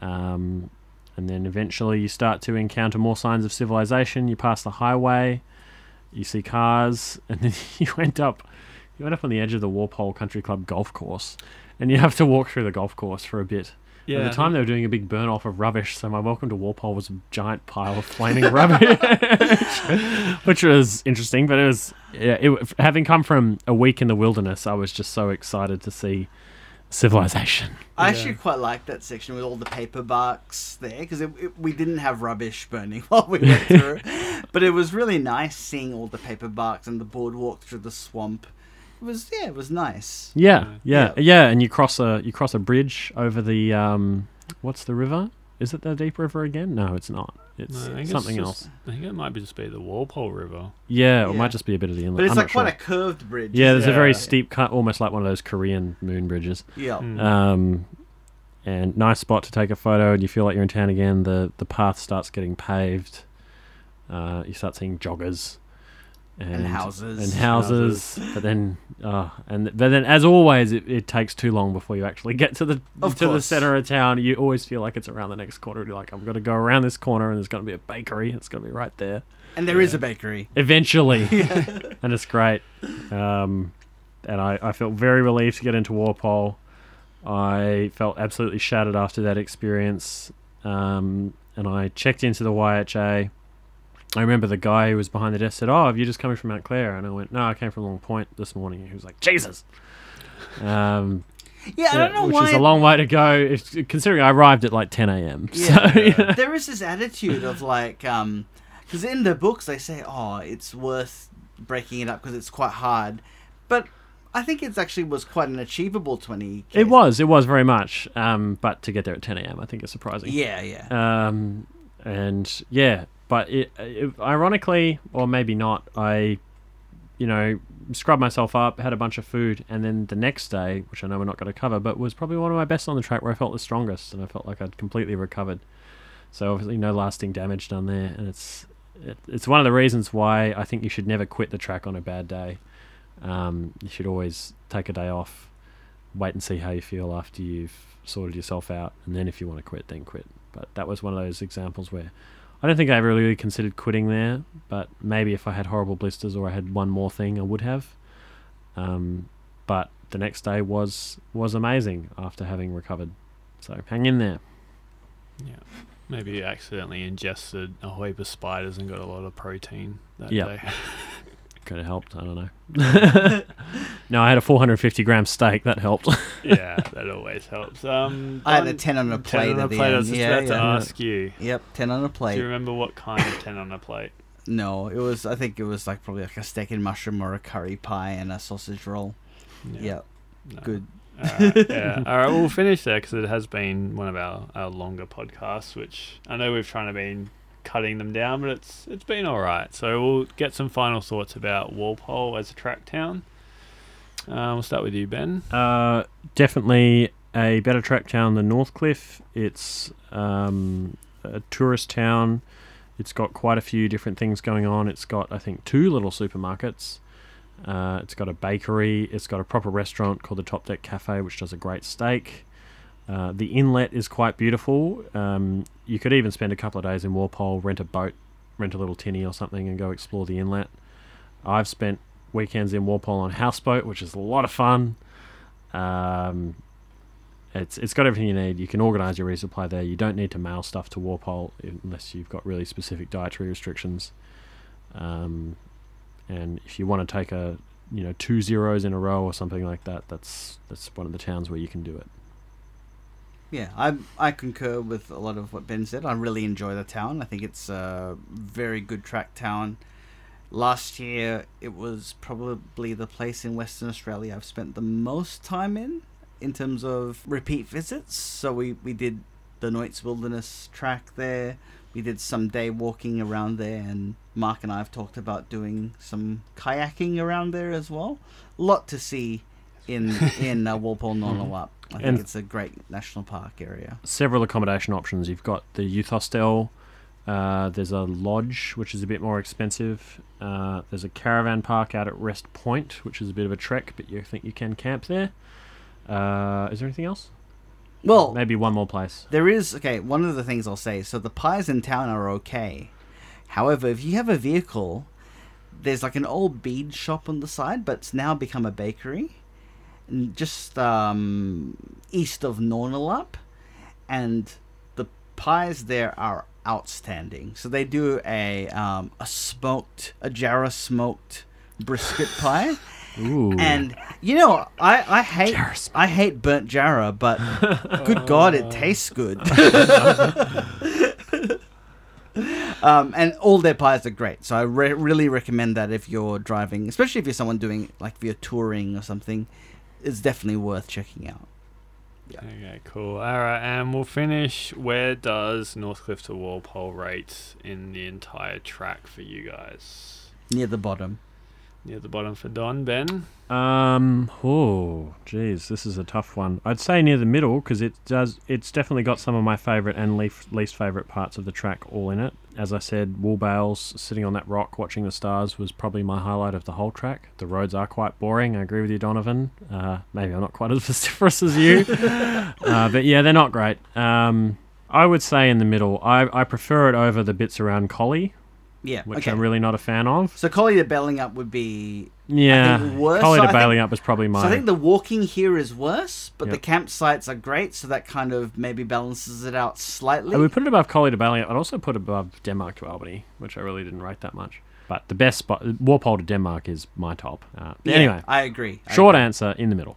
Um, and then eventually you start to encounter more signs of civilization. You pass the highway, you see cars, and then you end up you end up on the edge of the Walpole Country Club golf course, and you have to walk through the golf course for a bit.
Yeah.
At the time, they were doing a big burn off of rubbish, so my welcome to Walpole was a giant pile of flaming rubbish, which was interesting. But it was yeah, it, having come from a week in the wilderness, I was just so excited to see civilization.
I
Yeah.
actually quite liked that section with all the paper barks there because it, it, we didn't have rubbish burning while we went through, but it was really nice seeing all the paper barks and the boardwalk through the swamp. It was yeah, it was nice.
Yeah,
Yeah.
yeah, yeah, and you cross a you cross a bridge over the um, what's the river? Is it the Deep River again? No, it's not. It's
No, I think it's
something
just-
else.
I think it might be just be the Walpole River.
Yeah, or it
Yeah.
might just be a bit of the inlet.
But it's
I'm
like quite
sure.
a curved bridge.
Yeah,
isn't
there's a very
Yeah.
steep cut, almost like one of those Korean moon bridges.
Yeah.
Mm.
Um, and nice spot to take a photo, and you feel like you're in town again. The the path starts getting paved. Uh, you start seeing joggers and,
houses.
and houses. but then, uh, and but then, as always, it, it takes too long before you actually get to the
Of
to the center of town. You always feel like it's around the next corner. You're like, I'm going to go around this corner, and there's going to be a bakery. It's going to be right there
And there is
Yeah.
a bakery.
eventually, and it's great. Um, and I, I felt very relieved to get into Walpole. I felt absolutely shattered after that experience. Um, and I checked into the YHA. I remember the guy who was behind the desk said, "Oh, have you just coming from Mount Clare?" And I went, "No, I came from Long Point this morning." He was like, "Jesus." Um,
Yeah, I don't know
which
why.
is a long way to go, if, considering I arrived at like 10 a.m.
Yeah.
So, know.
there is this attitude of like, um, because in the books they say, oh, it's worth breaking it up because it's quite hard, but I think it actually was quite an achievable twenty.
It was, it was very much. Um, but to get there at 10 a.m., I think is surprising.
Yeah, yeah.
Um, and yeah, but it, it, ironically, or maybe not, I you know, scrubbed myself up, had a bunch of food, and then the next day, which I know we're not going to cover, but was probably one of my best on the track where I felt the strongest and I felt like I'd completely recovered. So obviously no lasting damage done there, and it's it, it's one of the reasons why I think you should never quit the track on a bad day. Um, you should always take a day off, wait and see how you feel after you've sorted yourself out, and then if you want to quit, then quit. But that was one of those examples where I don't think I ever really considered quitting there, but maybe if I had horrible blisters or I had one more thing, I would have. Um, but the next day was was amazing after having recovered. So hang in there.
Yeah. Maybe you accidentally ingested a heap of spiders and got a lot of protein that
Yeah.
day.
Could have helped. I don't know. no, I had a 450 gram steak. That helped.
yeah, that always helps. Um,
I had a 10 on a
10
plate
on a
at the
plate. I was just
Yeah,
about to
yeah.
ask you.
Yep, 10 on a plate.
Do you remember what kind of 10 on a plate?
No, it was. I think it was like probably like a steak and mushroom or a curry pie and a sausage roll. Yeah,
no.
good.
Alright, yeah. All right, we'll finish there because it has been one of our, our longer podcasts, which I know we've trying to been cutting them down, but it's it's been all right. So we'll get some final thoughts about Walpole as a track town. Uh, we'll start with you, Ben.
Uh, definitely a better track town than Northcliffe. It's um, a tourist town. It's got quite a few different things going on. It's got, I think, two little supermarkets. Uh, it's got a bakery. It's got a proper restaurant called the Top Deck Cafe, which does a great steak. Uh, the inlet is quite beautiful. Um, you could even spend a couple of days in Walpole, rent a boat, rent a little tinny or something, and go explore the inlet. I've spent weekends in Walpole on houseboat, which is a lot of fun. Um, it's it's got everything you need. You can organise your resupply there. You don't need to mail stuff to Walpole unless you've got really specific dietary restrictions. Um, and if you want to take a you know two zeros in a row or something like that, that's that's one of the towns where you can do it.
Yeah, I I concur with a lot of what Ben said. I really enjoy the town. I think it's a very good track town. Last year, it was probably the place in Western Australia I've spent the most time in, in terms of repeat visits. So we, we did the Nuyts Wilderness track there. We did some day walking around there, and Mark and I have talked about doing some kayaking around there as well. A lot to see in in uh, Walpole Nornalup. I think
And-
it's a great national park area.
several accommodation options. You've got the youth hostel. Uh, there's a lodge, which is a bit more expensive. Uh, there's a caravan park out at Rest Point, which is a bit of a trek, but you think you can camp there. Uh, is there anything else?
Well,
Maybe one more place.
There is okay. One of the things I'll say. So the pies in town are okay. However, if you have a vehicle, there's like an old bead shop on the side, but it's now become a bakery, just um, east of Nornalup, and the pies there are outstanding. So they do a um, a smoked a Jarrah smoked brisket pie.
Ooh.
And you know, I, I hate
Jarrah.
I hate burnt Jarrah, but good God, it tastes good. um, and all their pies are great, so I re- really recommend that if you're driving, especially if you're someone doing like if you're touring or something, it's definitely worth checking out.
Okay, cool. All right, and we'll finish. Where does Northcliffe to Walpole rate in the entire track for you guys?
Near the bottom.
Near the bottom for Don, Ben.
Um. Oh, geez, this is a tough one. I'd say near the middle because it does. It's definitely got some of my favourite and leaf, least favourite parts of the track all in it. As I said, Woolbales sitting on that rock watching the stars was probably my highlight of the whole track. The roads are quite boring. I agree with you, Donovan. Uh, maybe I'm not quite as vociferous as you, uh, but yeah, they're not great. Um, I would say in the middle. I, I prefer it over the bits around Collie,
Yeah.
which
okay.
I'm really not a fan of.
so Collie to Balingup would be.
Yeah,
think worse.
Collie
So
to
I think-
Up was probably my.
So I think the walking here is worse, but the
Yep.
campsites are great, so that kind of maybe balances it out slightly.
I would put it above Collie to Balingup. I'd also put it above Denmark to Albany, which I really didn't rate that much. But the best spot, Walpole to Denmark is my top. Uh,
Yeah,
anyway,
I agree. I
short
agree.
answer in the middle.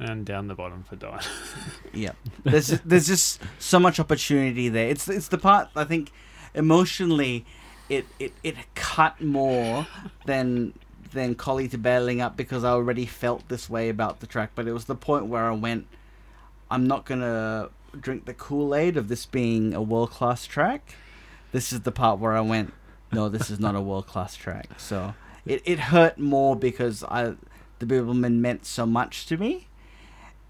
And down the bottom for Don.
Yeah, there's there's just so much opportunity there. It's it's the part I think emotionally, it it, it cut more than than Collie to Balingup because I already felt this way about the track. But it was the point where I went, I'm not gonna drink the Kool Aid of this being a world class track. This is the part where I went, no, this is not a world class track. So it, it hurt more because I the Bibbulmun meant so much to me,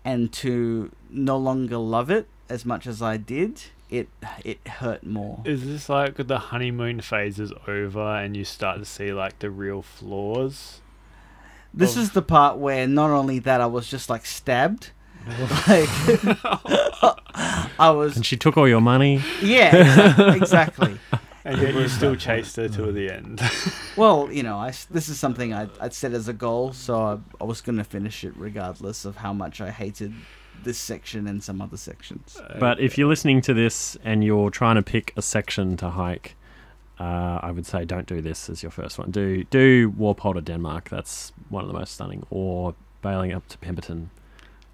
and to no longer love it as much as I did, it it hurt more.
Is this like the honeymoon phase is over and you start to see like the real flaws?
This
of-
is the part where not only that I was just like stabbed, like I was
And she took all your money.
yeah exactly, exactly.
And yet you still chased her till the end.
Well, you know, I s this is something I I'd set as a goal, so I, I was gonna finish it regardless of how much I hated this section and some other sections.
But if you're listening to this and you're trying to pick a section to hike, uh, I would say don't do this as your first one. Do do Walpole to Denmark. That's one of the most stunning. Or Balingup to Pemberton,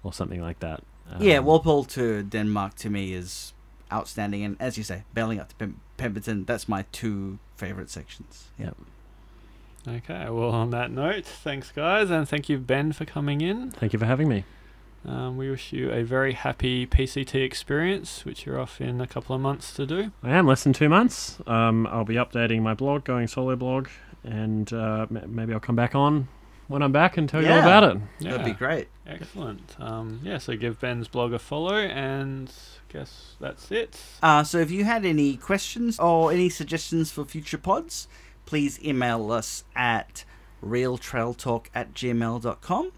or something like that.
yeah,
Um,
Walpole to Denmark to me is outstanding, and as you say, Balingup to Pem- Pemberton, that's my two favorite sections. Yeah.
Okay, well, on that note, thanks, guys, and thank you, Ben, for coming in.
Thank you for having me.
Um, we wish you a very happy PCT experience, which you're off in a couple of months to do.
I am less than two months. Um, I'll be updating my blog, going solo blog, and uh, m- maybe I'll come back on when I'm back and tell you all about it. Yeah.
That'd be great.
Excellent. Um, yeah, so give Ben's blog a follow, and guess that's it.
Uh, so if you had any questions or any suggestions for future pods, please email us at realtrailtalk at gmail.com.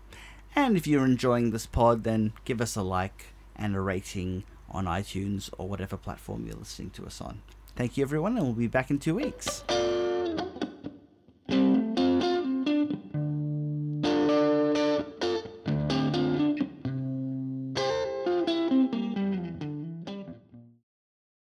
And if you're enjoying this pod, then give us a like and a rating on iTunes or whatever platform you're listening to us on. Thank you, everyone, and we'll be back in two weeks.